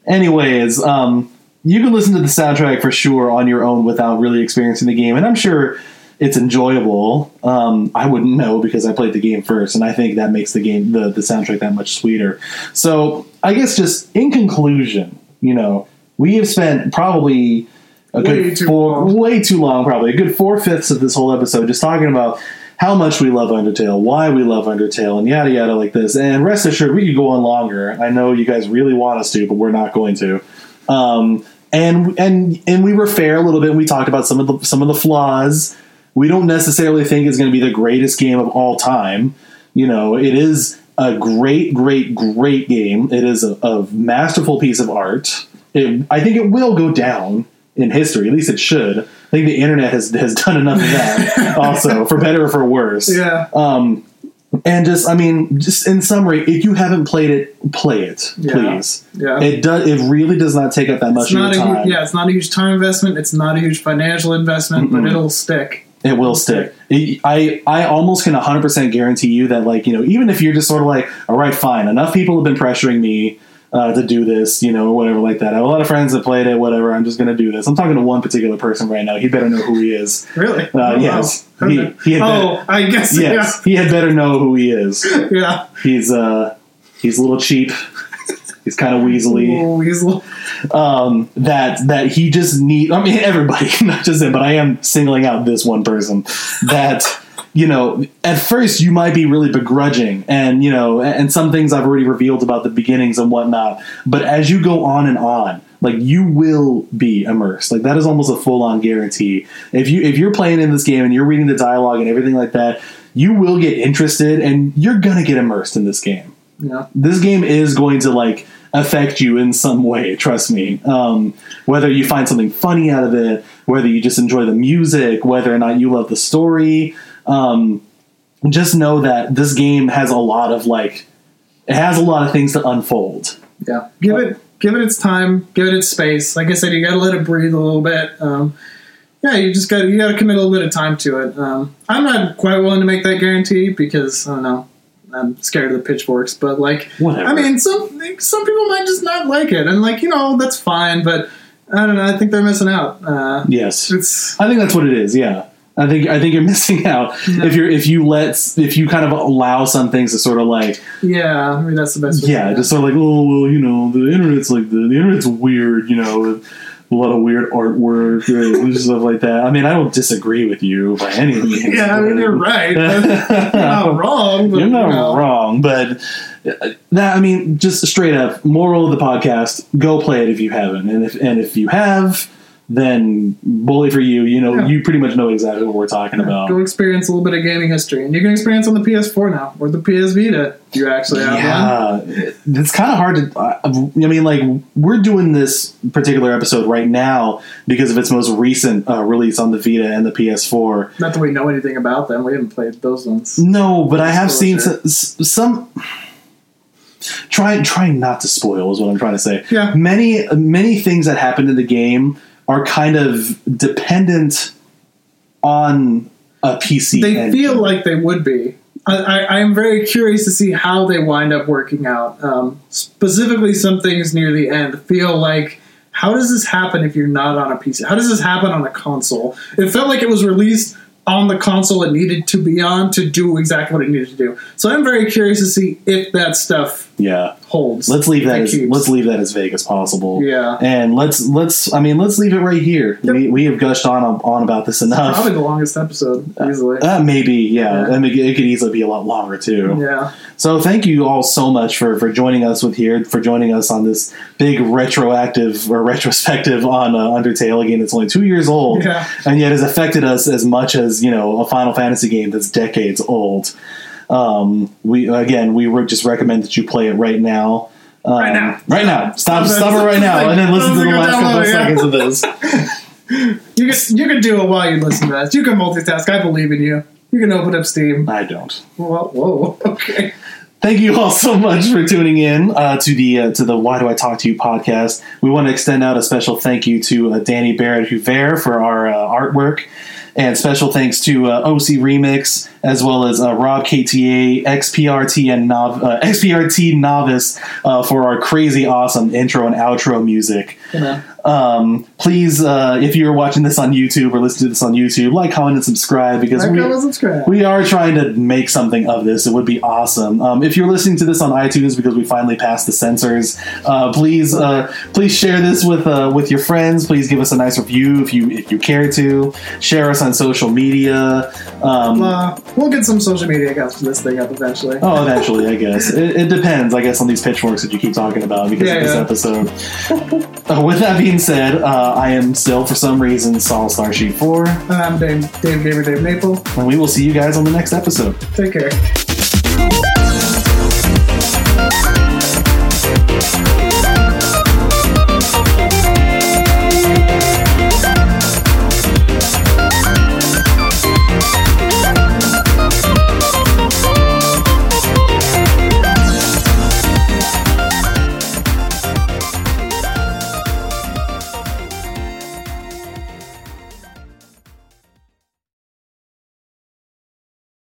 Anyways, um, you can listen to the soundtrack for sure on your own without really experiencing the game, and I'm sure it's enjoyable. Um, I wouldn't know because I played the game first, and I think that makes the game the the soundtrack that much sweeter. So I guess just in conclusion, you know, we have spent probably a Way good too four, long. way too long, probably a good four fifths of this whole episode just talking about how much we love Undertale, why we love Undertale, and yada yada like this. And rest assured, we could go on longer. I know you guys really want us to, but we're not going to. Um, and and and we were fair a little bit. We talked about some of the some of the flaws. We don't necessarily think it's going to be the greatest game of all time. You know, it is a great, great, great game. It is a, a masterful piece of art. It, I think it will go down in history. At least it should. I think the internet has has done enough of that. also, for better or for worse. Yeah. Um, and just, I mean, just in summary, if you haven't played it, play it, Yeah. please. Yeah. It does. It really does not take up that much of your time. huge, yeah, it's not a huge time investment. It's not a huge financial investment, Mm-mm. but it'll stick. It will stick. It- I I almost can 100% guarantee you that like you know even if you're just sort of like all right fine enough people have been pressuring me uh, to do this you know or whatever like that. I have a lot of friends that played it whatever. I'm just gonna do this. I'm talking to one particular person right now. He better know who he is. Really? Uh, yes. wow. He- he had oh, I guess. Yes, he had better know who he is. Yeah. Yeah. He's uh he's a little cheap. He's kind of weaselly. Weasel. um, that that he just need. I mean, everybody, not just him, but I am singling out this one person. That you know, at first you might be really begrudging, and you know, and some things I've already revealed about the beginnings and whatnot. But as you go on and on, like you will be immersed. Like that is almost a full on guarantee. If you if you're playing in this game and you're reading the dialogue and everything like that, you will get interested, and you're gonna get immersed in this game Yeah. this game is going to like affect you in some way trust me um, whether you find something funny out of it whether you just enjoy the music whether or not you love the story um, just know that this game has a lot of like it has a lot of things to unfold Yeah. Give it give it its time, give it its space. Like I said, you gotta let it breathe a little bit. Um, yeah, you just got to you got to commit a little bit of time to it. Um, I'm not quite willing to make that guarantee because I don't know. I'm scared of the pitchforks, but like, whatever I mean, some some people might just not like it, and like you know that's fine. But I don't know. I think they're missing out. Uh, yes it's i think that's what it is yeah I think I think you're missing out Yeah. if you're if you let if you kind of allow some things to sort of like yeah. I mean that's the best. yeah, just sort of like, oh well, you know, the internet's like the, the internet's weird, you know, with a lot of weird artwork and stuff like that. I mean, I don't disagree with you by any means. yeah. I mean you're right. You're not wrong. But, You're not you know. wrong, but uh, that I mean, just straight up moral of the podcast: go play it if you haven't, and if and if you have, then bully for you. You know, Yeah. you pretty much know exactly what we're talking about. Go experience a little bit of gaming history, and you can experience on the PS4 now or the PS Vita. You actually have one. Yeah, it's kind of hard to. I I mean, like we're doing this particular episode right now because of its most recent uh, release on the Vita and the PS4. Not that we know anything about them. We haven't played those ones. No, but I have seen some, some. Try trying not to spoil is what I'm trying to say. Yeah. Many many things that happened in the game are kind of dependent on a PC. They engine. feel like they would be. I, am very curious to see how they wind up working out. Um, specifically, some things near the end feel like. How does this happen if you're not on a PC? How does this happen on a console? It felt like it was released on the console it needed to be on to do exactly what it needed to do. So I'm very curious to see if that stuff Yeah. holds. Let's leave that as keeps. let's leave that as vague as possible. Yeah. And let's let's I mean let's leave it right here. Yep. We, we have gushed on on about this enough. Probably the longest episode, easily. Uh, maybe, yeah. Yeah. I mean, it could easily be a lot longer too. yeah. So thank you all so much for, for joining us with here, for joining us on this big retroactive or retrospective on uh, Undertale. Again, it's only two years old, Yeah. and yet has affected us as much as you know a Final Fantasy game that's decades old. Um, we again, we would just recommend that you play it right now. Um, Right now. right now. Stop, Stop stop it. it right now, and then listen to the last couple of yeah. seconds of this. You can you can do it while you listen to this. You can multitask. I believe in you. You can open up Steam. I don't. Whoa, whoa okay. Thank you all so much for tuning in uh, to the uh, to the Why Do I Talk to You podcast. We want to extend out a special thank you to uh, Danny Barrett Huvert for our uh, artwork, and special thanks to uh, OC Remix as well as uh, Rob KTA XPRT and Nov- uh, XPRT Novice uh, for our crazy awesome intro and outro music. Um, please, uh, if you're watching this on YouTube or listening to this on YouTube, like, comment, and subscribe because Like, we, we are trying to make something of this. It would be awesome. Um, if you're listening to this on iTunes because we finally passed the censors, uh, please uh, please share this with uh, with your friends. Please give us a nice review if you if you care to. Share us on social media. Um, we'll get some social media accounts for this thing up eventually. Oh, eventually, I guess. It, it depends, I guess, on these pitchforks that you keep talking about because Yeah, of this yeah. episode. uh, with that being being said, uh, I am still, for some reason, Saul Starsheet 4. And I'm Dave, Dave Gamer, Dave Maple. And we will see you guys on the next episode. Take care.